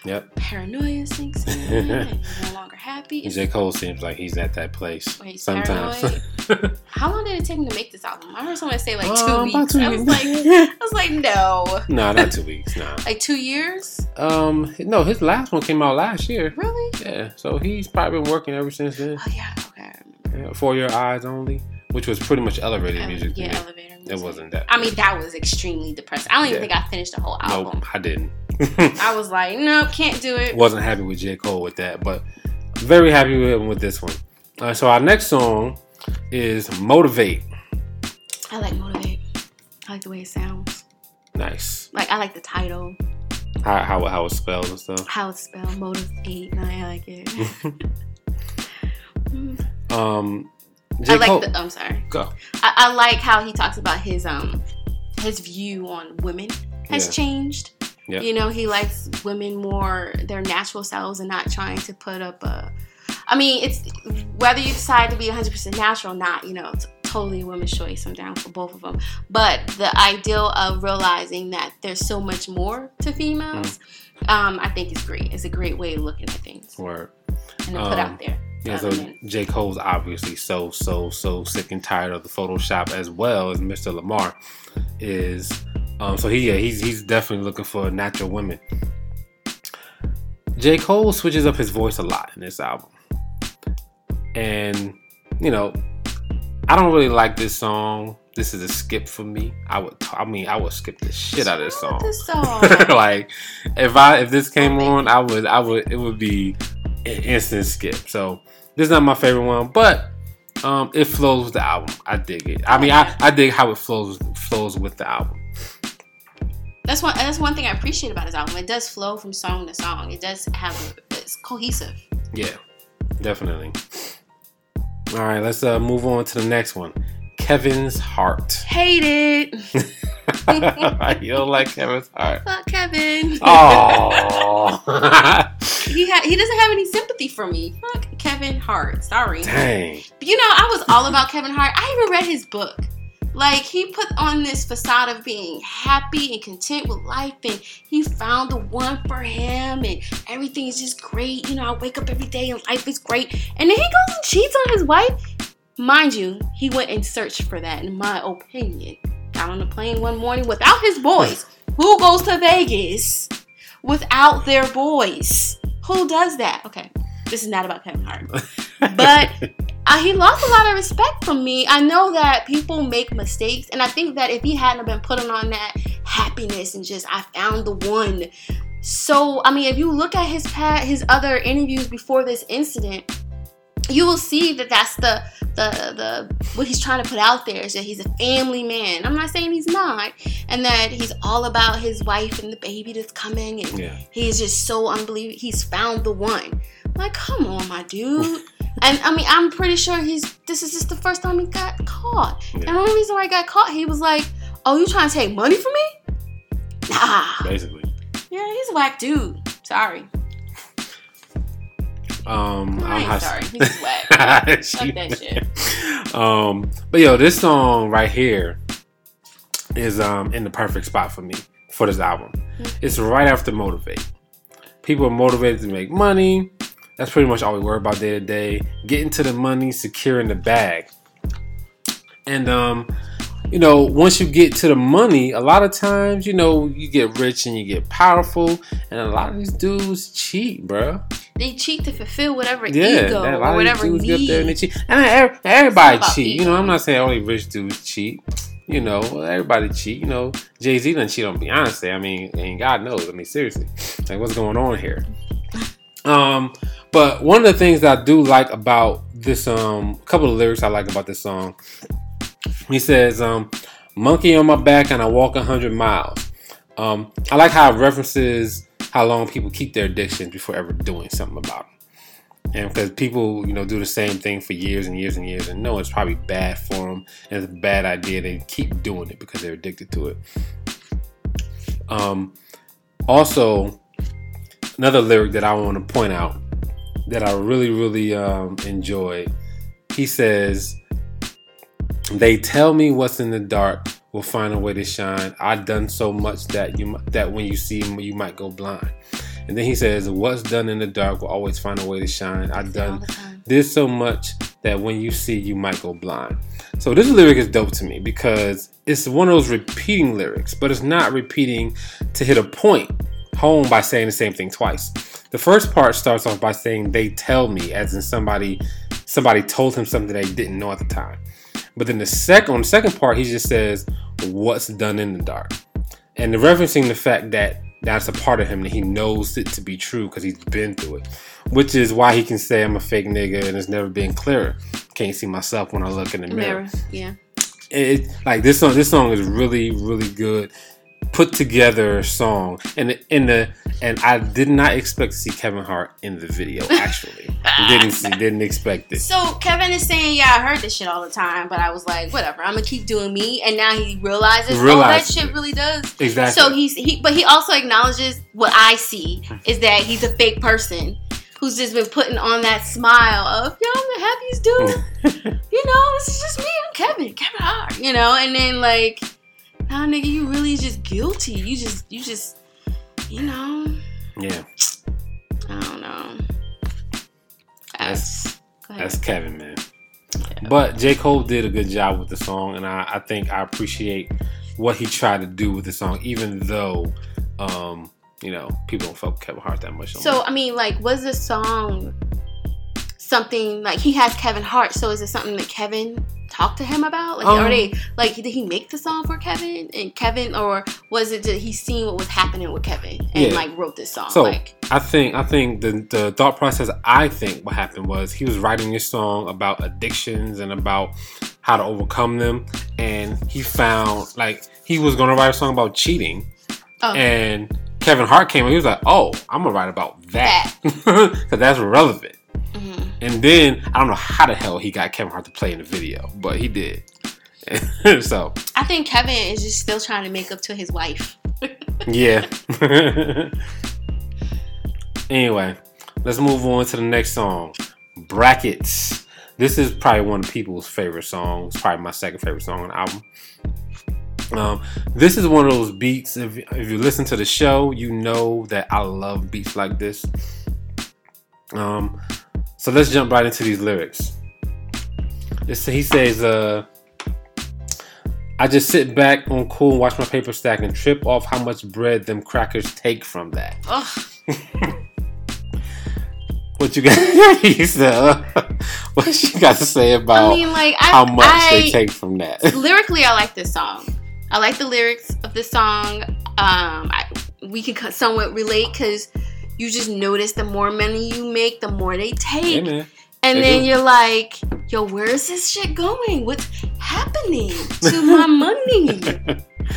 Yep. paranoia sinks in, <laughs> and you're no longer happy. J. Cole seems like he's at that place Wait, sometimes. <laughs> How long did it take me to make this album? I heard someone say like two Uh, weeks. two I was like, I was like, no, no, not two weeks. No. <laughs> like two years, Um, no, his last one came out last year. really? Yeah, so he's probably been working ever since then. Oh yeah, okay. Yeah, 4 Your Eyez Only, which was pretty much elevated Ele- music yeah, elevator music. It wasn't that. I mean, that was extremely depressing. I don't even Yeah. think I finished the whole album. nope, I didn't. I was like, nope, can't do it. Wasn't happy with J. Cole with that, but very happy with, with this one. Uh, so our next song is Motiv8. I like motivate. I like the way it sounds. Nice. Like I like the title, How how, how it's spelled and stuff. how it's spelled, motivate. and I like it. <laughs> Um, J. I like Cole. the. I'm sorry. Go. I, I like how he talks about his um his view on women has Yeah. changed. Yeah. You know, he likes women more their natural selves and not trying to put up a. I mean, it's whether you decide to be 100% natural or not. You know, it's totally a woman's choice. I'm down for both of them. But the ideal of realizing that there's so much more to females, Mm. um, I think is great. It's a great way of looking at things Word. and to put Um, out there. Yeah, so. J. Cole's obviously so, so, so sick and tired of the Photoshop as well as Mr. Lamar is. Um, so he, yeah, he's he's definitely looking for natural women. J. Cole switches up his voice a lot in this album, and you know, I don't really like this song. This is a skip for me. I would, I mean, I would skip the shit out of this song. This song. <laughs> like if I if this came on, I would I would it would be instant skip. So this is not my favorite one, but um, it flows with the album. I dig it. I mean, I, I dig how it flows flows with the album. That's one. That's one thing I appreciate about his album. It does flow from song to song. It does have. A, it's cohesive. Yeah, definitely. All right, let's uh, move on to the next one. Kevin's heart. Hate it. <laughs> you don't like Kevin's heart? Fuck Kevin. Oh, <laughs> he ha- he doesn't have any sympathy for me. Fuck Kevin Hart. Sorry. dang. But you know, I was all about Kevin Hart. I even read his book. Like he put on this facade of being happy and content with life, and he found the one for him, and everything is just great. You know, I wake up every day and life is great, and then he goes and cheats on his wife. Mind you, he went and searched for that. In my opinion, got on the plane one morning without his boys. Who goes to Vegas without their boys? Who does that? Okay, this is not about Kevin Hart, <laughs> but uh, he lost a lot of respect from me. I know that people make mistakes, and I think that if he hadn't been putting on that happiness and just I found the one. So I mean, if you look at his past, his other interviews before this incident, you will see that that's the the the what he's trying to put out there is that he's a family man. I'm not saying he's not, and that he's all about his wife and the baby that's coming, and Yeah. he's just so unbelievable. He's found the one. Like, come on, my dude. <laughs> and I mean, I'm pretty sure he's. This is just the first time he got caught. And the only reason why he got caught, he was like, "Oh, you trying to take money from me?" Nah. Basically. Yeah, he's a whack dude. Sorry. Um, I I'm sorry. He's whack. <laughs> Fuck that shit. <laughs> Um, but yo, this song right here is um in the perfect spot for me for this album. It's right after Motiv8. People are motivated to make money. That's pretty much all we worry about day to day. Getting to the money, securing the bag. And um, you know, once you get to the money, a lot of times, you know, you get rich and you get powerful, and a lot of these dudes cheat, bruh. They cheat to fulfill whatever Yeah, ego or whatever need. there and they cheat. And every- everybody It's all about cheat. You know, I'm not saying only rich dudes cheat. You know, everybody cheat. You know, Jay Z doesn't cheat on Beyonce. I mean, and God knows. I mean, seriously, like what's going on here? Um, but one of the things that I do like about this, um, a couple of lyrics I like about this song. He says, um, "Monkey on my back and I walk a hundred miles." Um, I like how it references how long people keep their addictions before ever doing something about them and because people you know do the same thing for years and years and years and know it's probably bad for them and it's a bad idea they keep doing it because they're addicted to it. Um also another lyric that i want to point out that i really really um enjoy he says they tell me what's in the dark will find a way to shine I've done so much that you that when you see you might go blind and then he says, What's done in the dark will always find a way to shine. I've done this so much that when you see, you might go blind. So this lyric is dope to me because it's one of those repeating lyrics, but it's not repeating to hit a point home by saying the same thing twice. The first part starts off by saying they tell me, as in somebody somebody told him something they didn't know at the time. But then the second on the second part, he just says, What's done in the dark? And the referencing the fact that that's a part of him that he knows it to be true because he's been through it, which is why he can say I'm a fake nigga and it's never been clearer. Can't see myself when I look in the mirror. Mirror. Yeah. It, like this song, this song is really, really good, put together song, and in the and I did not expect to see Kevin Hart in the video. <laughs> Actually, didn't see, didn't expect it. So Kevin is saying, "Yeah, I heard this shit all the time," but I was like, "Whatever, I'm gonna keep doing me." And now he realizes, Realizes "Oh, that shit it. really does." Exactly. So he's he, but he also acknowledges what I see <laughs> is that he's a fake person who's just been putting on that smile of, "Yo, I'm the happiest dude." you know, this is just me. I'm Kevin, Kevin Hart. You know, and then like, nah, nigga, you really just guilty. You just, you just, you know, yeah, I don't know. That's- That's, go ahead. that's Kevin, man. But J. Cole did a good job with the song, and I, I think I appreciate what he tried to do with the song, even though, um, you know, people don't fuck Kevin Hart that much. So. I mean, like, was this song something like he has Kevin Hart? So is it something that Kevin talked to him about? Like, Um, they like did he make the song for Kevin and Kevin, or was it that he seen what was happening with Kevin and Yeah. like wrote this song? So like, I think I think the the thought process I think what happened was he was writing this song about addictions and about how to overcome them, and he found like he was gonna write a song about cheating, oh, and Kevin Hart came and he was like, "Oh, I'm gonna write about that because <laughs> that's relevant." Mhm. And then I don't know how the hell he got Kevin Hart to play in the video, but he did. <laughs> so I think Kevin is just still trying to make up to his wife. <laughs> yeah. <laughs> anyway, let's move on to the next song. Brackets. this is probably one of people's favorite songs. Probably my second favorite song on the album. Um, this is one of those beats. If, if you listen to the show, you know that I love beats like this. Um, so let's jump right into these lyrics. This, he says, uh, I just sit back on cool and watch my paper stack and trip off how much bread them crackers take from that. Ugh. <laughs> What you got? he said, uh, what you got to say about I mean, like, I, how much I, they take from that? <laughs> lyrically, I like this song. I like the lyrics of this song. Um, I, we can somewhat relate because you just notice the more money you make, the more they take. And They then do. you're like, yo, where is this shit going? What's happening to <laughs> my money?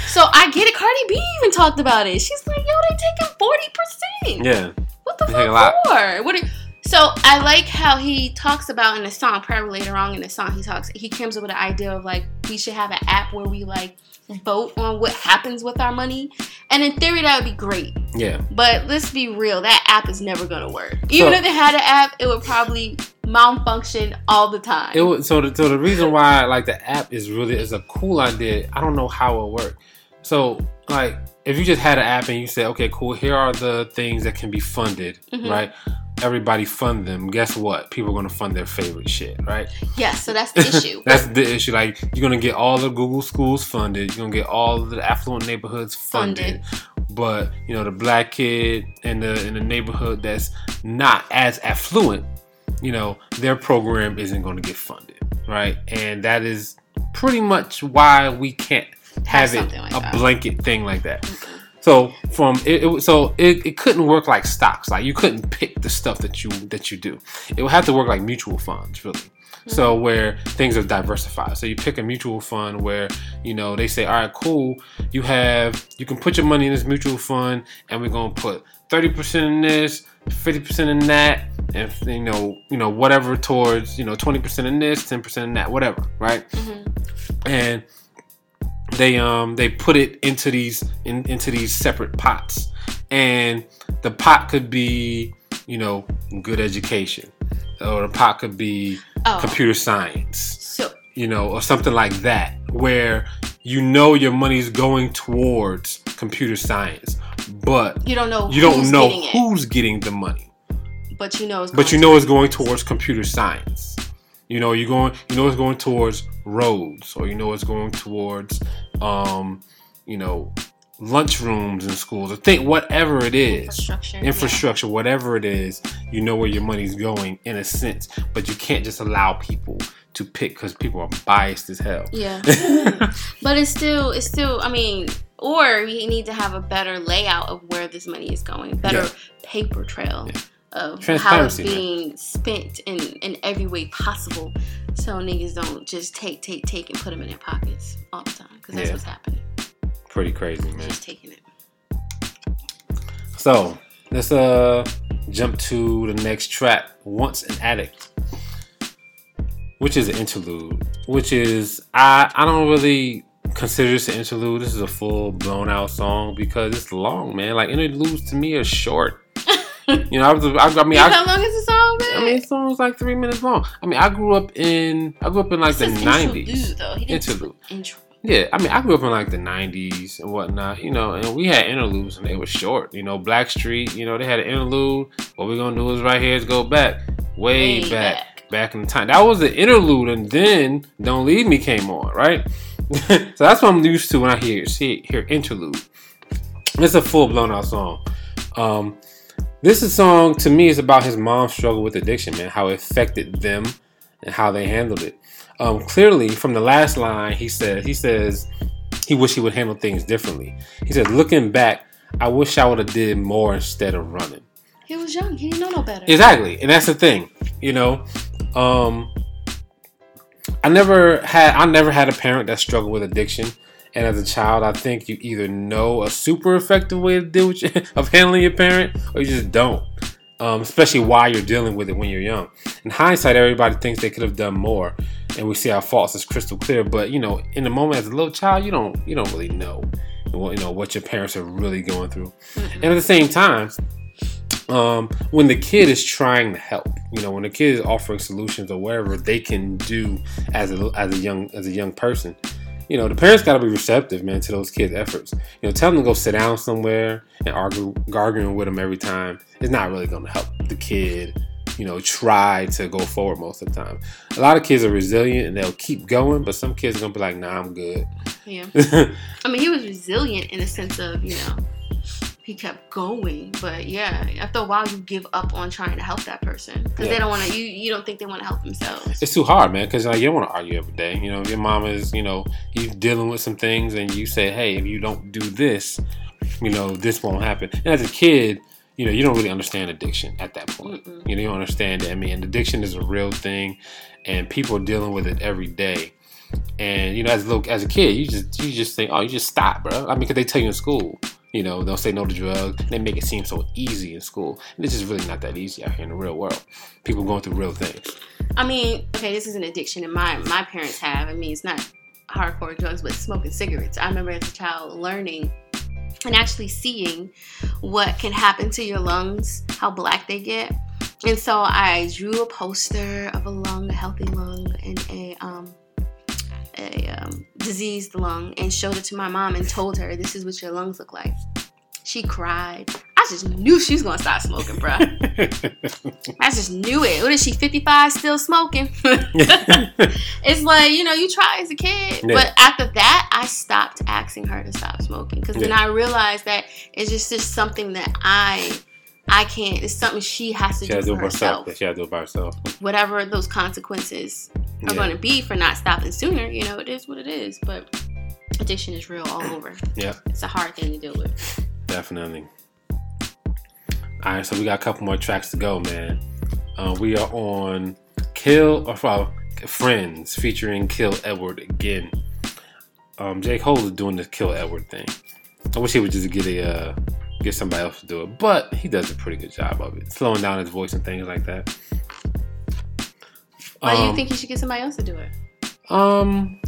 so I get it. Cardi B even talked about it. She's like, yo, they taking 40%. Yeah, What the They fuck for? What? Are, so I like how he talks about in the song. Probably later on in the song, he talks. He comes up with the idea of like we should have an app where we like vote on what happens with our money. And in theory, that would be great. yeah. But let's be real, that app is never gonna work. Even So- if it had an app, it would probably malfunction all the time. It would, so the, so the reason why like the app is really is a cool idea. I don't know how it worked. So like if you just had an app and you said, okay, cool, here are the things that can be funded, Mhm. right? Everybody fund them. Guess what? People are gonna fund their favorite shit, right? yes, so that's <laughs> the issue. That's the issue. Like you're gonna get all the Google schools funded. You're gonna get all the affluent neighborhoods funded. But you know the black kid in the in the neighborhood that's not as affluent, you know their program isn't gonna get funded, right? And that is pretty much why we can't have, it like a that. blanket thing like that. Mhm. So from it, it so it, it couldn't work like stocks. Like you couldn't pick the stuff that you that you do. It would have to work like mutual funds, really. So where things are diversified. So you pick a mutual fund where you know they say, all right, cool. You have you can put your money in this mutual fund, and we're gonna put thirty percent in this, fifty percent in that, and you know you know whatever towards you know twenty percent in this, ten percent in that, whatever, right? Mhm. and they um they put it into these in, into these separate pots. And the pot could be you know good education or the pot could be Oh, computer science so you know or something like that where you know your money's going towards computer science but you don't know you don't who's know getting it, who's getting the money. But you know it's but you know it's going towards computer science. You know you're going. You know it's going towards roads, or you know it's going towards, um, you know, lunchrooms in schools, or think whatever it is, is, infrastructure. yeah. infrastructure, whatever it is. You know where your money's going in a sense, but you can't just allow people to pick because people are biased as hell. Yeah. <laughs> <laughs> But it's still, it's still. I mean, or we need to have a better layout of where this money is going, better Yeah. paper trail Yeah. Of how it's being spent in in every way possible, so niggas don't just take, take, take, and put them in their pockets all the time because that's Yeah. what's happening. Pretty crazy, man. Just taking it. So let's uh jump to the next track, Once an Addict. Which is an interlude. Which is I I don't really consider this an interlude. This is a full blown out song because it's long, man. Like interludes to me are short. <laughs> you know, I was I, I mean I, how long is the song, man? I mean the song's like three minutes long. I mean I grew up in I grew up in like the This is nineties. interlude, though. He didn't Interlude. intro. Yeah, I mean, I grew up in like the '90s and whatnot, you know, and we had interludes and they were short. You know, Blackstreet, you know, they had an interlude. What we're gonna do is right here is go back, way, Way back, back, in the time. That was the interlude, and then "Don't Leave Me" came on, right? <laughs> so that's what I'm used to when I hear see hear interlude. It's a full blown out song. Um, this is song to me is about his mom's struggle with addiction, man. How it affected them and how they handled it. Um, clearly, from the last line, he said he says he wish he would handle things differently. He says, looking back, I wish I would have did more instead of running. He was young. He didn't know no better. Exactly, and that's the thing, you know. Um, I never had I never had a parent that struggled with addiction, and as a child, I think you either know a super effective way to deal with your, <laughs> of handling your parent, or you just don't. Um, especially while you're dealing with it when you're young. In hindsight, everybody thinks they could have done more, and we see our faults as crystal clear. But you know, in the moment as a little child, you don't you don't really know, what you know what your parents are really going through. And at the same time, um, when the kid is trying to help, You know, when the kid is offering solutions or whatever they can do as a as a young as a young person, you know, the parents got to be receptive, man, to those kids' efforts. You know, tell them to go sit down somewhere and argue, arguing with them every time is not really going to help the kid. You know, try to go forward most of the time. A lot of kids are resilient and they'll keep going, but some kids are gonna be like, "Nah, I'm good." Yeah. <laughs> I mean, he was resilient in the sense of, you know, he kept going. But yeah, after a while, you give up on trying to help that person because Yeah. they don't want to. You you don't think they want to help themselves. it's too hard, man, because like you don't want to argue every day. You know, your mom is, you know, you dealing with some things, and you say, "Hey, if you don't do this, you know, this won't happen." And as a kid, you know, you don't really understand addiction at that point. Mm-mm. You know, you don't understand it. I mean, addiction is a real thing, and people are dealing with it every day. And you know, as a little, as a kid, you just you just think, "Oh, you just stop, bro." I mean, because they tell you in school. You know, they'll say no to drugs. They make it seem so easy in school. And it's just really not that easy out here in the real world. People going through real things. I mean, okay, this is an addiction, and my my parents have. I mean, it's not hardcore drugs, but smoking cigarettes. I remember as a child learning and actually seeing what can happen to your lungs, how black they get. And so I drew a poster of a lung, a healthy lung, and a um, a um, diseased lung, and showed it to my mom and told her, "This is what your lungs look like." She cried. I just knew she was gonna stop smoking, bro. <laughs> I just knew it. What is she, 55, still smoking? <laughs> it's like, you know, you try as a kid. Yeah. But after that, I stopped asking her to stop smoking. Because then I realized that it's just, just something that I I can't, it's something she has to She do had to do for herself. herself. She had to do it by herself. Whatever those consequences are Yeah, going to be for not stopping sooner, you know, it is what it is. But addiction is real all over. Yeah. It's a hard thing to deal with. definitely. All right, so we got a couple more tracks to go, man. Uh, we are on Kill or uh, Friends featuring Kill Edward again. Um, J Cole is doing the Kill Edward thing. I wish he would just get a uh, get somebody else to do it, but he does a pretty good job of it, slowing down his voice and things like that. Why do you Um, think you should get somebody else to do it? Um,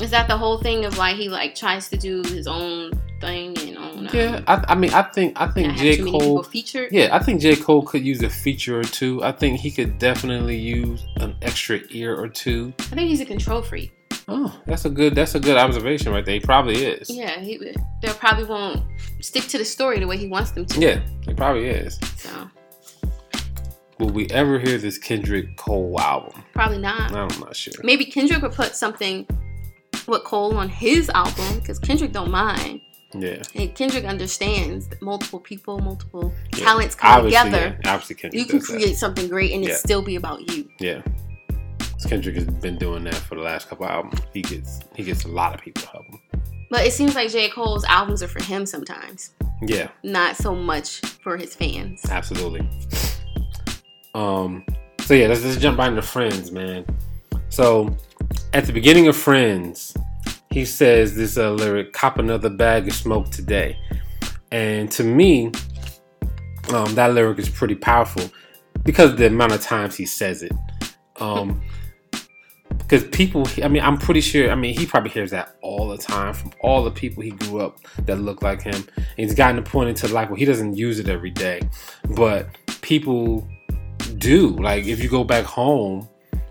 Is that the whole thing of why he like tries to do his own thing and own? Um, yeah, I, I mean, I think I think J Cole. featured. Yeah, I think J. Cole could use a feature or two. I think he could definitely use an extra ear or two. I think he's a control freak. Oh, that's a good that's a good observation right there. He probably is. Yeah, he they probably won't stick to the story the way he wants them to. Yeah, he probably is. So Will we ever hear this Kendrick Cole album? probably not. I'm not sure. Maybe Kendrick would put something with Cole on his album because Kendrick don't mind. Yeah. And Kendrick understands that multiple people, multiple yeah. talents come Obviously, together. Yeah. Obviously, Kendrick You can does that. create something great and it still be about you. Yeah. Kendrick has been doing that for the last couple albums. He gets he gets a lot of people to help him. But it seems like J. Cole's albums are for him sometimes, Yeah. not so much for his fans. Absolutely. Um. So yeah, let's just jump right into Friends, man. So at the beginning of Friends, he says this uh, lyric: "Cop another bag of smoke today," and to me, um, that lyric is pretty powerful because of the amount of times he says it. Um. <laughs> Because people, I mean, I'm pretty sure. I mean, he probably hears that all the time from all the people he grew up that look like him. And he's gotten to point into life where he doesn't use it every day, but people do. Like if you go back home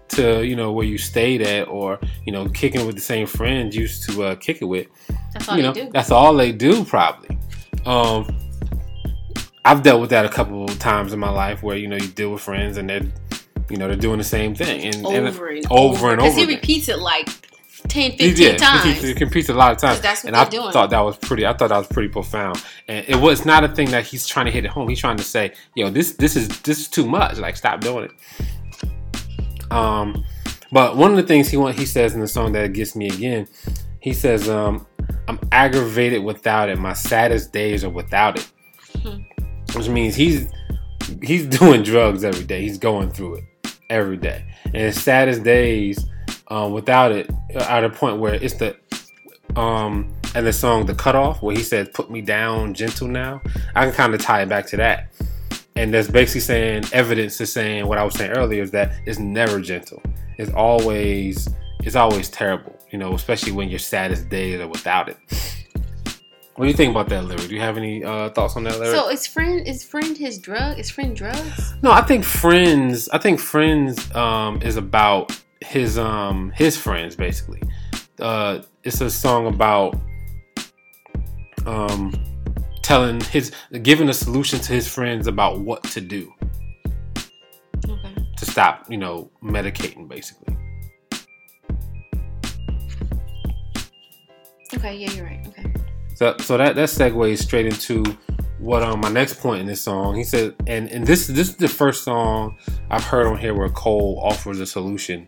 to you know where you stayed at, or you know kicking with the same friends you used to uh, kick it with, That's all you they know do. that's all they do probably. Um, I've dealt with that a couple of times in my life where you know you deal with friends and they're you know they're doing the same thing and, over and over and over and Because over he repeats it like 10, He 15 did. times. He, he competes a lot of times. that's what and I doing. thought that was pretty. I thought that was pretty profound, and it was not a thing that he's trying to hit it home. He's trying to say, "Yo, this this is this is too much. Like, stop doing it." Um, but one of the things he want he says in the song that gets me again, he says, um, "I'm aggravated without it. My saddest days are without it," Hmm. which means he's he's doing drugs every day. He's going through it every day, and his saddest days um, without it uh, at a point where it's the um and the song the cutoff where he says put me down gentle now. I can kind of tie it back to that. And that's basically saying evidence is saying what i was saying earlier is that it's never gentle. It's always it's always terrible you know especially when your saddest days are without it What do you think about that lyric? Do you have any uh, thoughts on that lyric? So is friend is friend his drug? Is friend drugs? no, I think friends. I think friends um, is about his um his friends basically. Uh, it's a song about um telling his giving a solution to his friends about what to do Okay. to stop you know medicating basically. Okay. Yeah, you're right. Okay. So, so that that segues straight into what um my next point in this song. He said, and and this this is the first song I've heard on here where Cole offers a solution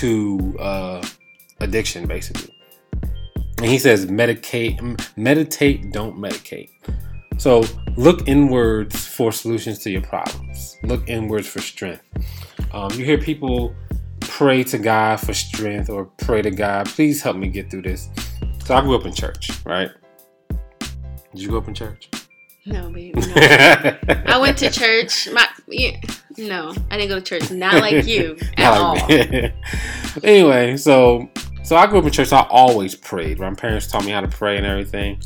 to uh, addiction, basically. And he says, meditate, meditate, don't medicate. So look inwards for solutions to your problems. Look inwards for strength. Um, you hear people pray to God for strength or pray to God, please help me get through this. So I grew up in church, right? Did you go up in church? No, baby. No. <laughs> I went to church. My yeah, no, I didn't go to church. Not like you <laughs> at all. <laughs> anyway, so so I grew up in church. So I always prayed. My parents taught me how to pray and everything.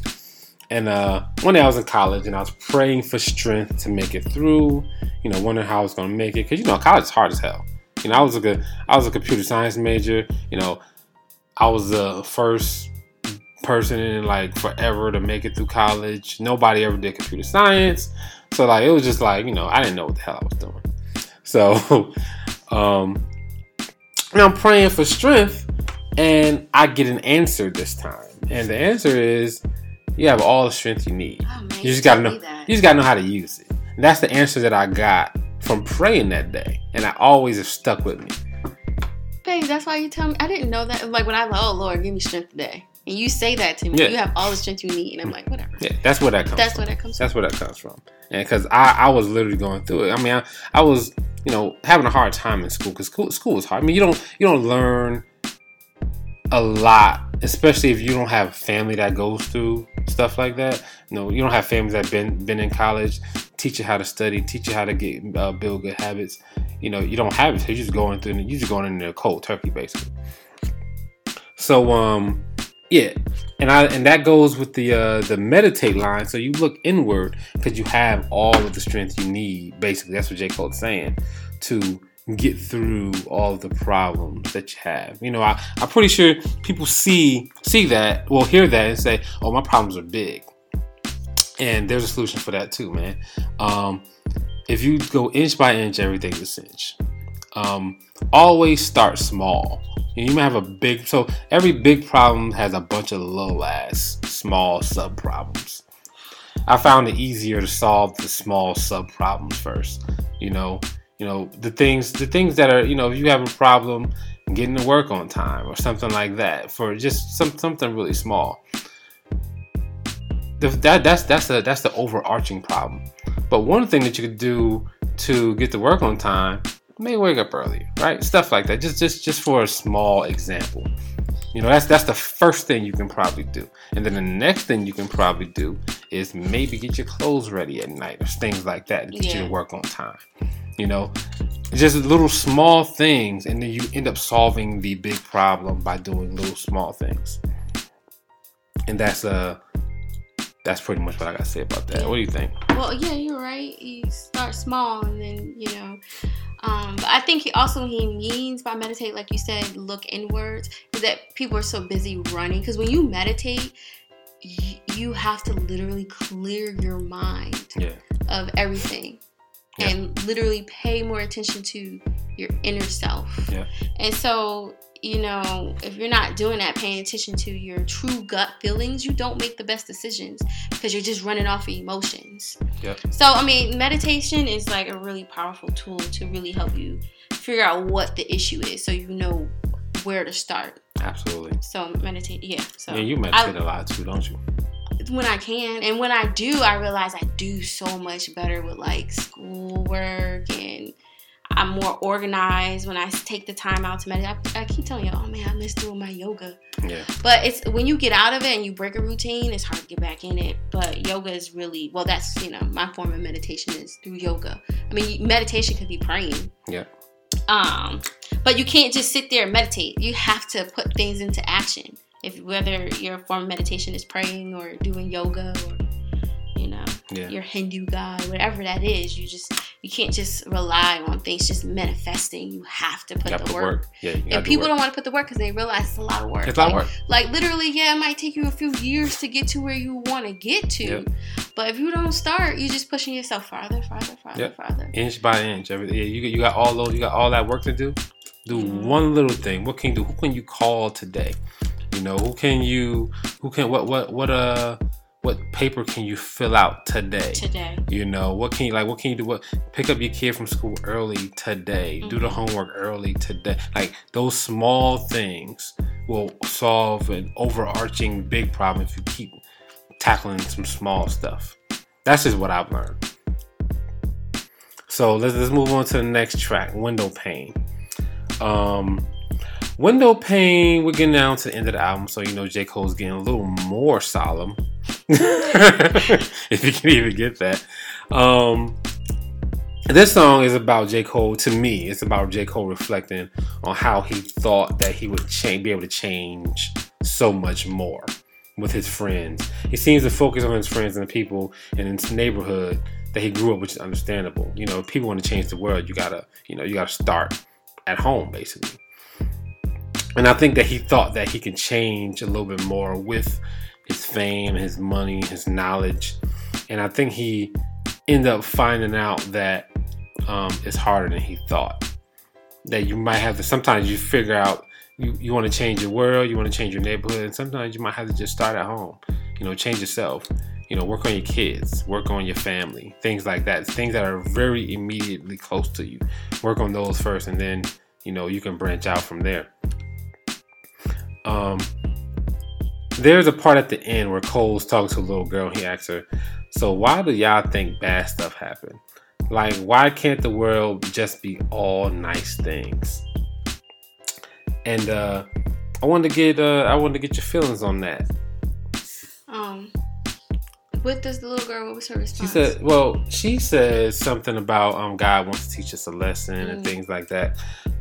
And uh, one day I was in college and I was praying for strength to make it through. You know, wondering how I was going to make it because you know college is hard as hell. You know, I was a good, I was a computer science major. You know, I was the first person in like forever to make it through college. Nobody ever did computer science. So like it was just like, you know, I didn't know what the hell I was doing. So <laughs> um and I'm praying for strength and I get an answer this time. And the answer is you have all the strength you need. Oh, man, You just gotta know you just gotta know how to use it. And that's the answer that I got from praying that day. And I always have stuck with me. Babe, that's why you tell me. I didn't know that. Like when I was, oh Lord, give me strength today, and you say that to me, Yeah. you have all the strength you need, and I'm like, whatever. Yeah, that's where that comes That's from. where that comes That's where that comes from. And because I, I was literally going through it. I mean, I, I was, you know, having a hard time in school because school, school was hard. I mean, you don't you don't learn a lot, especially if you don't have family that goes through stuff like that. You know, you don't have families that been been in college, teach you how to study, teach you how to get uh, build good habits. You know, you don't have it. So you're just going through. You're just going in there cold turkey, basically. So um, yeah, and I and that goes with the uh, the meditate line. So you look inward because you have all of the strength you need. Basically, that's what J Cole's saying to get through all the problems that you have. You know, I, I'm pretty sure people see see that, well, hear that and say, "Oh, my problems are big," and there's a solution for that too, man. Um, if you go inch by inch, everything's a cinch. Um, always start small. You might have a big, so every big problem has a bunch of little ass small sub problems. I found it easier to solve the small sub problems first. You know, you know the things, the things that are, you know, if you have a problem getting to work on time or something like that, for just some something really small. The, that that's that's the that's the overarching problem. But one thing that you could do to get to work on time may wake up earlier, right? Stuff like that. Just just just for a small example. You know, that's that's the first thing you can probably do. And then the next thing you can probably do is maybe get your clothes ready at night or things like that to get you to work on time. You know, just little small things, and then you end up solving the big problem by doing little small things. And that's uh that's pretty much what I gotta say about that. What do you think? Well, yeah, you're right. You start small, and then you know. Um, but I think he also he means by meditate, like you said, look inwards, is that people are so busy running. Because when you meditate, y- you have to literally clear your mind Yeah. of everything, Yeah. and literally pay more attention to your inner self. Yeah. And so, you know, if you're not doing that, paying attention to your true gut feelings, you don't make the best decisions because you're just running off of emotions. Yep. So, I mean, meditation is like a really powerful tool to really help you figure out what the issue is so you know where to start. Absolutely. So, meditate, yeah. So, Yeah, you meditate a lot too, don't you? when I can. And when I do, I realize I do so much better with like schoolwork and I'm more organized when I take the time out to meditate. I, I keep telling you, oh man, I miss doing my yoga. Yeah. But it's when you get out of it and you break a routine, it's hard to get back in it. But yoga is really well. That's you know my form of meditation is through yoga. I mean, meditation could be praying. Yeah. Um, but you can't just sit there and meditate. You have to put things into action. if whether your form of meditation is praying or doing yoga or Yeah. your Hindu god, whatever that is, you just you can't just rely on things just manifesting. You have to put the work. work. Yeah. And people work. don't want to put the work because they realize it's a lot of work. It's a lot like, of work. like literally, yeah, it might take you a few years to get to where you want to get to. Yep. But if you don't start, you're just pushing yourself farther, farther, farther, Yep. farther. inch by inch. Every yeah, you you got all those, you got all that work to do. Do Mhm. one little thing. What can you do? Who can you call today? You know, who can you? Who can? What? What? What? Uh, what paper can you fill out today? Today. You know, what can you like? What can you do? What? Pick up your kid from school early today. Do the Mhm. homework early today. Like those small things will solve an overarching big problem if you keep tackling some small stuff. That's just what I've learned. So let's let's move on to the next track, Window Pain. Um, Window Pain, we're getting down to the end of the album, so you know J. Cole's getting a little more solemn. <laughs> if you can even get that. Um, this song is about J. Cole. To me, it's about J. Cole reflecting on how he thought that he would be able to change so much more with his friends. He seems to focus on his friends and the people in his neighborhood that he grew up, with, which is understandable. You know, people want to change the world, you gotta, you know, you gotta start at home, basically. And I think that he thought that he can change a little bit more with his fame, his money, his knowledge. And I think he ended up finding out that um, it's harder than he thought. That you might have to, sometimes you figure out you, you want to change your world, you want to change your neighborhood, and sometimes you might have to just start at home. You know, change yourself. You know, work on your kids, work on your family, things like that. Things that are very immediately close to you. Work on those first, and then you know you can branch out from there. Um, there's a part at the end where Cole's talking to a little girl. He asks her, "So why do y'all think bad stuff happen? Like, why can't the world just be all nice things?" And uh, I wanted to get uh, I wanted to get your feelings on that. Um, what does the little girl? What was her response? She said, "Well, she says something about um God wants to teach us a lesson and Mm. things like that."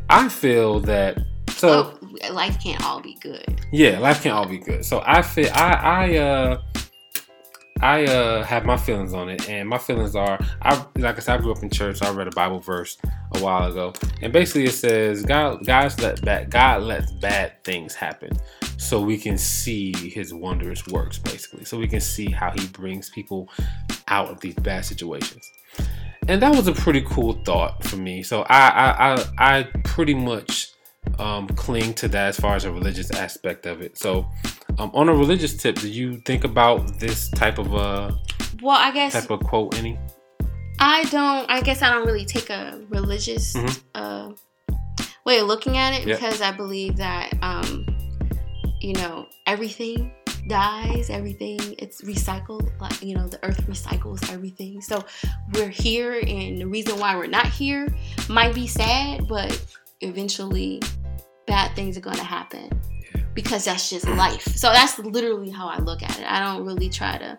I feel that <laughs> so oh, life can't all be good. yeah, life can't all be good. So I feel I I uh I uh have my feelings on it, and my feelings are I like I said I grew up in church. I read a Bible verse a while ago, and basically it says God God's let bad God lets bad things happen so we can see His wondrous works, basically, so we can see how He brings people out of these bad situations. And that was a pretty cool thought for me. So I I I, I pretty much um, cling to that as far as a religious aspect of it. So, um, on a religious tip, do you think about this type of uh Well, I guess type of quote any? I don't. I guess I don't really take a religious Mhm. uh, way of looking at it Yep. because I believe that um, you know everything dies, everything it's recycled. Like you know, the earth recycles everything. So we're here, and the reason why we're not here might be sad, but eventually, bad things are going to happen because that's just life. So that's literally how I look at it. I don't really try to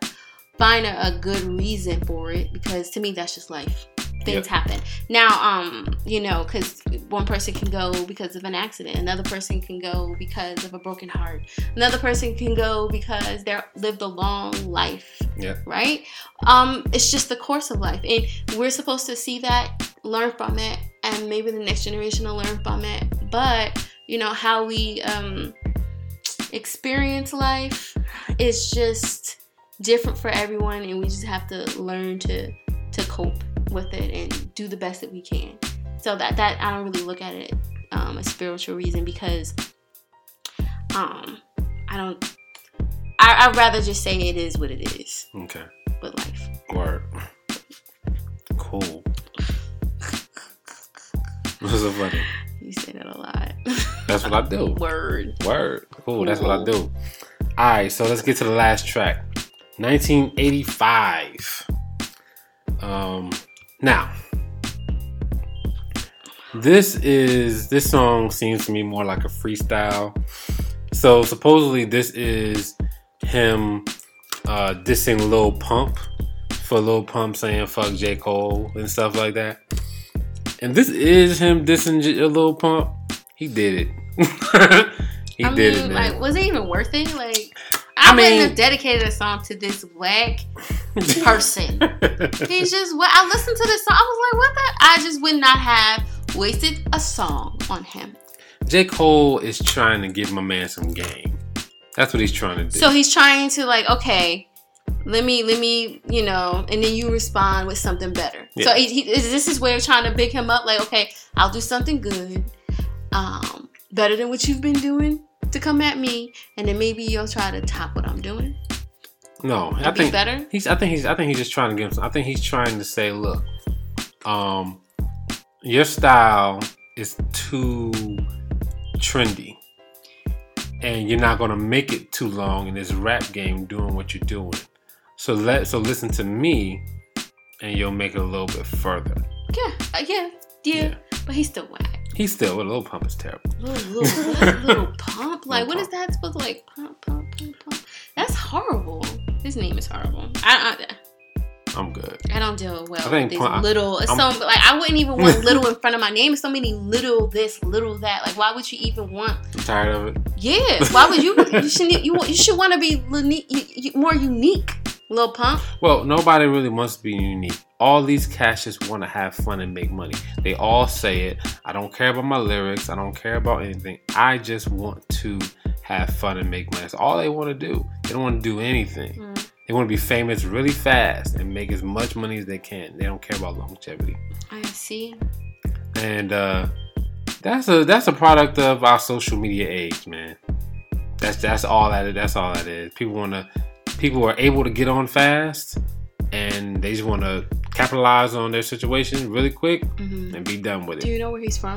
find a, a good reason for it because to me that's just life. Things Yep. happen. Now, um, you know, because one person can go because of an accident, another person can go because of a broken heart, another person can go because they lived a long life. Yeah. Right. Um, it's just the course of life, and we're supposed to see that, learn from it, and maybe the next generation will learn from it. But you know how we um experience life is just different for everyone and we just have to learn to to cope with it and do the best that we can. So that that i don't really look at it um a spiritual reason because um i don't I, i'd rather just say it is what it is. Okay, with life. Word, cool. What's so funny? you say that a lot That's what I do. <laughs> word Word, cool. That's what I do. All right, so let's get to the last track, 1985. Um, now, this is this song seems to me more like a freestyle. So supposedly this is him uh, dissing Lil Pump for Lil Pump saying "fuck J Cole" and stuff like that. And this is him dissing a Lil Pump. He did it. <laughs> He I did mean, it, man. like, was it even worth it? Like, I, I mean- wouldn't have dedicated a song to this whack person. <laughs> He's just what I listened to this song. I was like, what the? I just would not have wasted a song on him. J. Cole is trying to give my man some game. That's what he's trying to do. So he's trying to like, okay, let me, let me, you know, and then you respond with something better. So he, he, this is where you're trying to big him up. Like, okay, I'll do something good, um, better than what you've been doing to come at me, and then maybe you'll try to top what I'm doing. no, I And be think better. he's. I think he's. I think he's just trying to give. Him, I think he's trying to say, look, um, your style is too trendy, and you're not gonna make it too long in this rap game doing what you're doing. So let. So listen to me, and you'll make it a little bit further. Yeah, uh, yeah, yeah, Yeah. But he's still whack. He's still. Well, little Pump is terrible. Little, little, little <laughs> pump. Like, Lil what is Pump. that supposed to like? Pump, pump, pump, pump. That's horrible. His name is horrible. I, I, I'm good. I don't deal well I with think these pump- little. It's I'm- so like I wouldn't even want <laughs> little in front of my name. So many little this, little that. Like, why would you even want? I'm tired of it. Yeah, why would you? You <laughs> should. You, you should want to be uni- you- you- more unique, little pump. Well, nobody really wants to be unique. All these cats just want to have fun and make money. They all say it. I don't care about my lyrics. I don't care about anything. I just want to have fun and make money. That's all they want to do. They don't want to do anything. Mm, They want to be famous really fast and make as much money as they can. They don't care about longevity. I see. And uh, that's a that's a product of our social media age, man. That's that's all that that's all that is. People want to people are able to get on fast, and they just want to capitalize on their situation really quick hmm and be done with it. Do you know where he's from?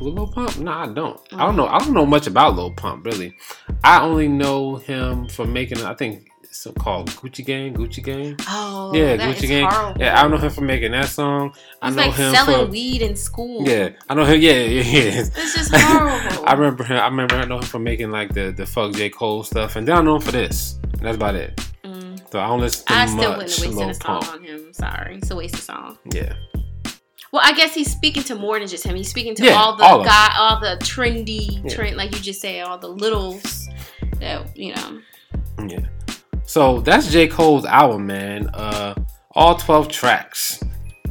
Lil Pump? Nah, I don't. I don't know. I don't know much about Lil Pump really. I only know him from making I think it's so called Gucci Gang. Gucci Gang. Oh, yeah, Gucci is Gang. horrible. Yeah, I don't know him from making that song. I It's know like him selling for weed in school. yeah. I know him. Yeah, yeah, yeah. It's just <laughs> horrible. I remember him. I remember I know him for making like the the fuck J Cole stuff, and then I know him for this. That's about it. Mm. So I don't listen to I still wouldn't have wasted a song Pump. on him. Sorry, it's a waste of song. Yeah, Well, I guess he's speaking to more than just him. He's speaking to Yeah, all the all of guy, all the trendy, Yeah. trend, like you just say, all the littles that you know. yeah. So that's J Cole's album, man. Uh, all twelve tracks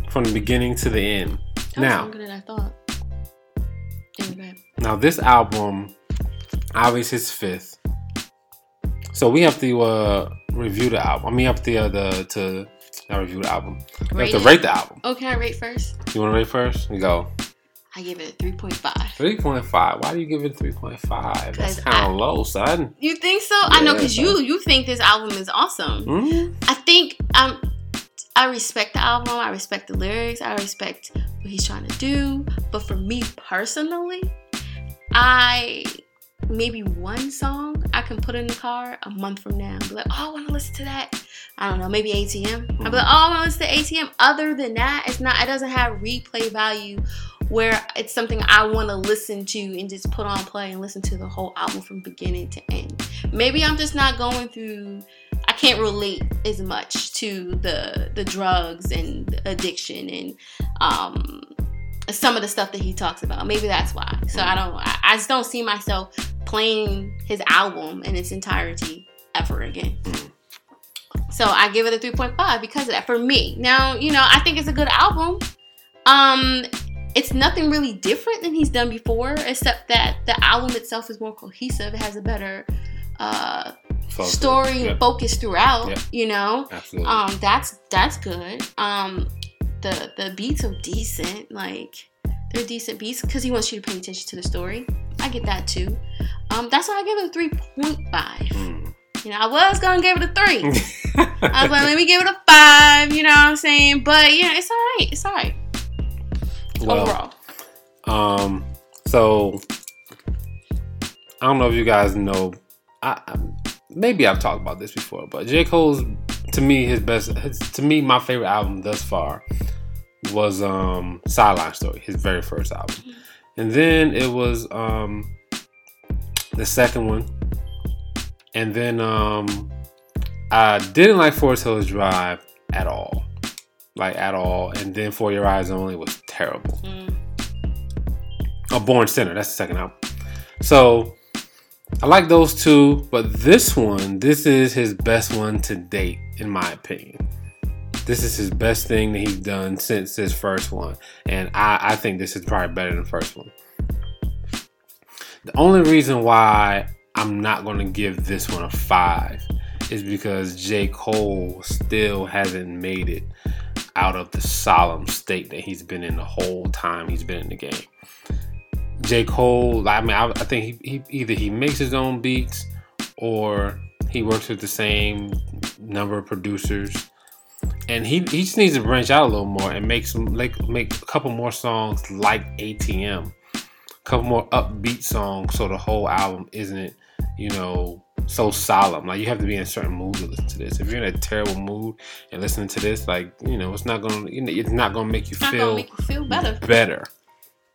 from the beginning to the end. That Now- was longer than I thought. Anyway, Now this album, obviously, his fifth. So we have to uh, review the album. I mean, have to uh, the to not review the album. We Rate have to rate the album. oh, can I rate first? You want to rate first? You go. I give it a three point five. Three point five. Why do you give it three point five? That's kind of low, son. You think so? I know Yeah, because you you think this album is awesome. Hmm? I think um I respect the album. I respect the lyrics. I respect what he's trying to do. But for me personally, I maybe one song I can put in the car a month from now be like, oh, I want to listen to that. I don't know, maybe ATM. I'll be like, oh, I want to listen to ATM. Other than that, it's not. It doesn't have replay value where it's something I want to listen to and just put on play and listen to the whole album from beginning to end. Maybe I'm just not going through I can't relate as much to the the drugs and addiction and um some of the stuff that he talks about. Maybe that's why. So I don't I, just don't see myself playing his album in its entirety ever again. So I give it a 3.5 because of that for me. Now, you know, I think it's a good album. Um it's nothing really different than he's done before, except that the album itself is more cohesive. It has a better uh, Focus. story Yep, focus throughout. You know, Absolutely. um, that's that's good. Um, the the beats are decent. Like they're decent beats because he wants you to pay attention to the story. I get that too. Um, that's why I give it a three point five. Mm. You know, I was gonna give it a three. <laughs> I was like, let me give it a five. You know what I'm saying? But yeah, it's all right. It's all right well, overall. um, so I don't know if you guys know. I, I maybe I've talked about this before, but J Cole's to me his best. His, to me, my favorite album thus far was um Sideline Story, his very first album, and then it was um the second one, and then um I didn't like Forest Hills Drive at all, like at all, and then 4 Your Eyez Only was terrible. Mm. A Born Sinner. That's the second album. So I like those two, but this one, this is his best one to date, in my opinion. This is his best thing that he's done since his first one, and I, I think this is probably better than the first one. The only reason why I'm not going to give this one a five is because J. Cole still hasn't made it out of the solemn state that he's been in the whole time he's been in the game. J. Cole, I mean, I, I think he, he either he makes his own beats or he works with the same number of producers. And he, he just needs to branch out a little more and make some like make a couple more songs like ATM. A couple more upbeat songs so the whole album isn't, you know, so solemn. Like you have to be in a certain mood to listen to this. If you're in a terrible mood and listening to this, like you know, it's not gonna, you know, it's not gonna make you feel gonna make you feel better. better.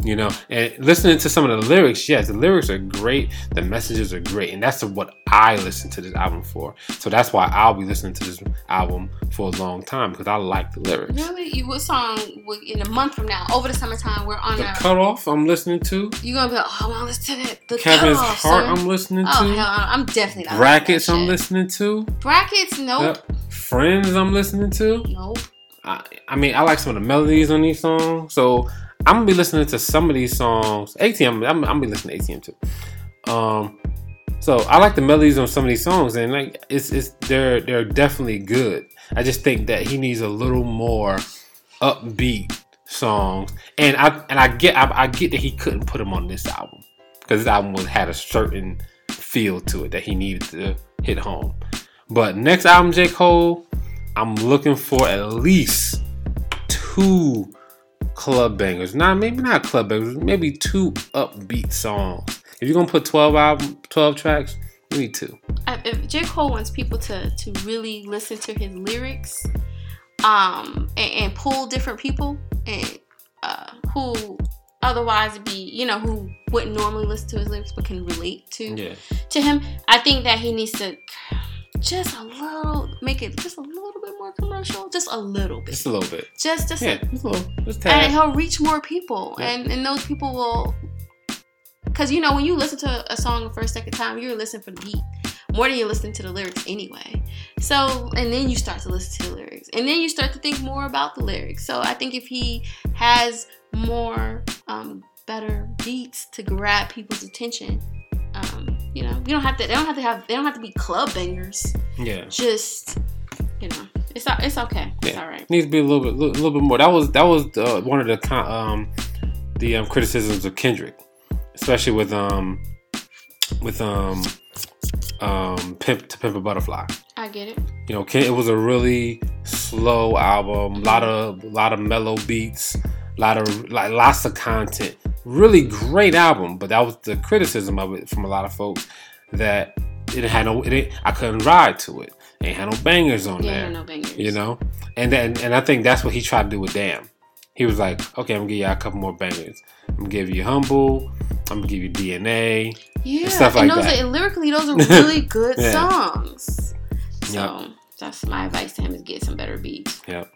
You know, and listening to some of the lyrics, yes, the lyrics are great, the messages are great, and that's what I listen to this album for. So that's why I'll be listening to this album for a long time because I like the lyrics. Really? You what song in a month from now, over the summertime, we're on The our cutoff I'm listening to, you're gonna be like, Oh, I wanna listen to that. The Kevin's cutoff, Heart son. I'm listening to Oh to, hell, I'm definitely not Brackets I'm listening to. Brackets, nope. Yep. Friends I'm listening to. Nope. I, I mean, I like some of the melodies on these songs, so I'm gonna be listening to some of these songs. ATM, I'm, I'm gonna be listening to ATM too. Um, so I like the melodies on some of these songs, and like it's it's they're they're definitely good. I just think that he needs a little more upbeat songs, and I and I get I, I get that he couldn't put them on this album because this album was had a certain feel to it that he needed to hit home. But next album, J Cole, I'm looking for at least two club bangers. Not maybe not club bangers, maybe two upbeat songs. If you're gonna put 12 album, 12 tracks, you need two. If J. Cole wants people to to really listen to his lyrics, um, and, and pull different people and uh, who otherwise be you know who wouldn't normally listen to his lyrics but can relate to Yeah. to him. I think that he needs to just a little make it just a little bit more commercial, just a little bit, Just a little bit. just just Yeah, a, just a little. Just and he'll reach more people Yeah. and and those people will because you know when you listen to a song the first second time you're listening for the beat more than you're listening to the lyrics anyway so and then you start to listen to the lyrics and then you start to think more about the lyrics so i think if he has more um, better beats to grab people's attention um, you know you don't have to they don't have to have they don't have to be club bangers Yeah. just you know it's it's okay it's Yeah. all right Needs to be a little bit, a little bit more. That was that was uh, one of the um the um, criticisms of Kendrick, especially with um with um um Pimp to Pimp a Butterfly. i get it You know, it was a really slow album. A lot of a lot of mellow beats. Lot of like lots of content. Really great album, but that was the criticism of it from a lot of folks that it had no. It I couldn't ride to it. Ain't had no bangers on yeah there. no bangers You know, and then and I think that's what he tried to do with Damn. He was like, okay, I'm gonna give you a couple more bangers. I'm gonna give you Humble. I'm gonna give you DNA. Yeah, stuff and like those that. Are, and lyrically, those are <laughs> really good Yeah. songs. So Yeah. that's my advice to him: is get some better beats. Yep.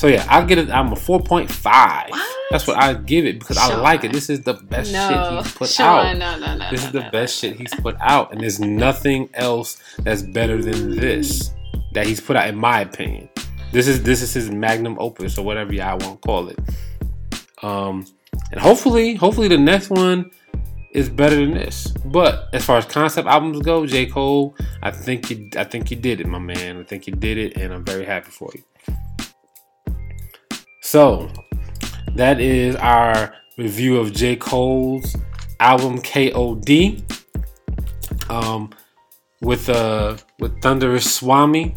So yeah, I'll get it. I'm a 4.5. What? That's what I give it because I like it. This is the best no, shit he's put Sean, out. no, no, no. This no, is the no, best no. shit he's put out, and there's nothing else that's better than this that he's put out, in my opinion. This is this is his magnum opus, or whatever y'all want to call it. Um, and hopefully, hopefully the next one is better than this. But as far as concept albums go, J Cole, I think you, I think you did it, my man. I think you did it, and I'm very happy for you. So that is our review of J Cole's album KOD. Um, with uh with Thunderous Swami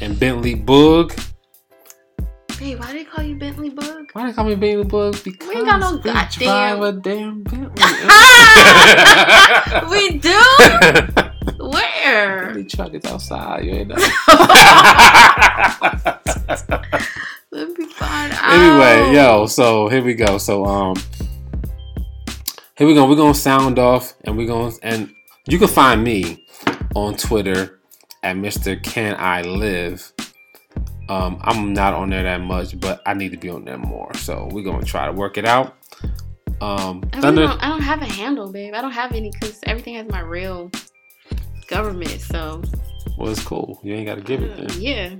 and Bentley Boog. Hey, why do they call you Bentley Bug? Why they call me Bentley Boog? Because we ain't got no we goddamn- a damn <laughs> Bentley. we do. <laughs> Where? Bentley truck is outside. You ain't <laughs> know. Let me find out. anyway, yo, so here we go. So um here we go. We're gonna sound off and we're gonna and you can find me on Twitter at Mr. Can I Live. Um, I'm not on there that much, but I need to be on there more. So we're gonna try to work it out. Um, I, really don't, I don't have a handle, babe. I don't have any because everything has my real government. So Well, it's cool. You ain't got to give it. uh, Then. yeah,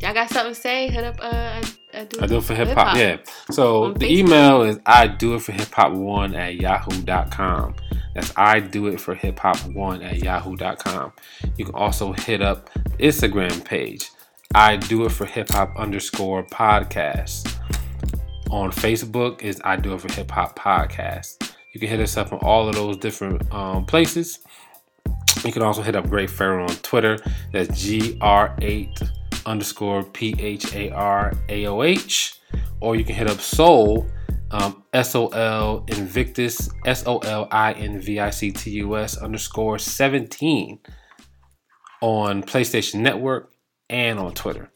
y'all got something to say? Hit up. Uh, I, do, I do it for hip hip-hop. Yeah. So the email is I do it for hip hop one at yahoo.com. That's I do it for hip hop one at yahoo.com. You can also hit up the Instagram page. I do it for hip hop underscore podcast. On Facebook is I do it for hip hop podcast. You can hit us up on all of those different um, places. You can also hit up Great Pharaoh on Twitter. That's GR8 underscore P H A R A O H. Or you can hit up Soul, um, S O L Invictus, S O L I N V I C T U S underscore 17 on PlayStation Network and on Twitter.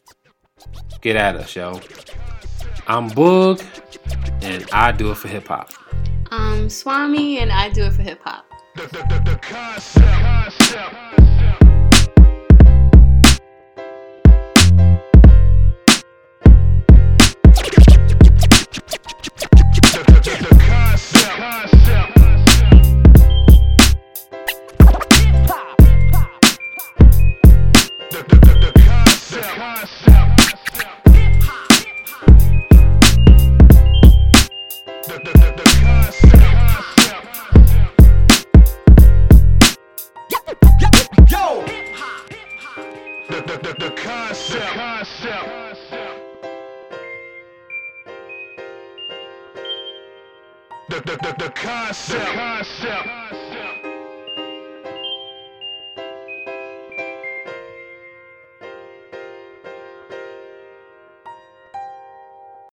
Get at us, yo. I'm Boog, and I do it for hip hop. Um, Swami and I do it for hip hop.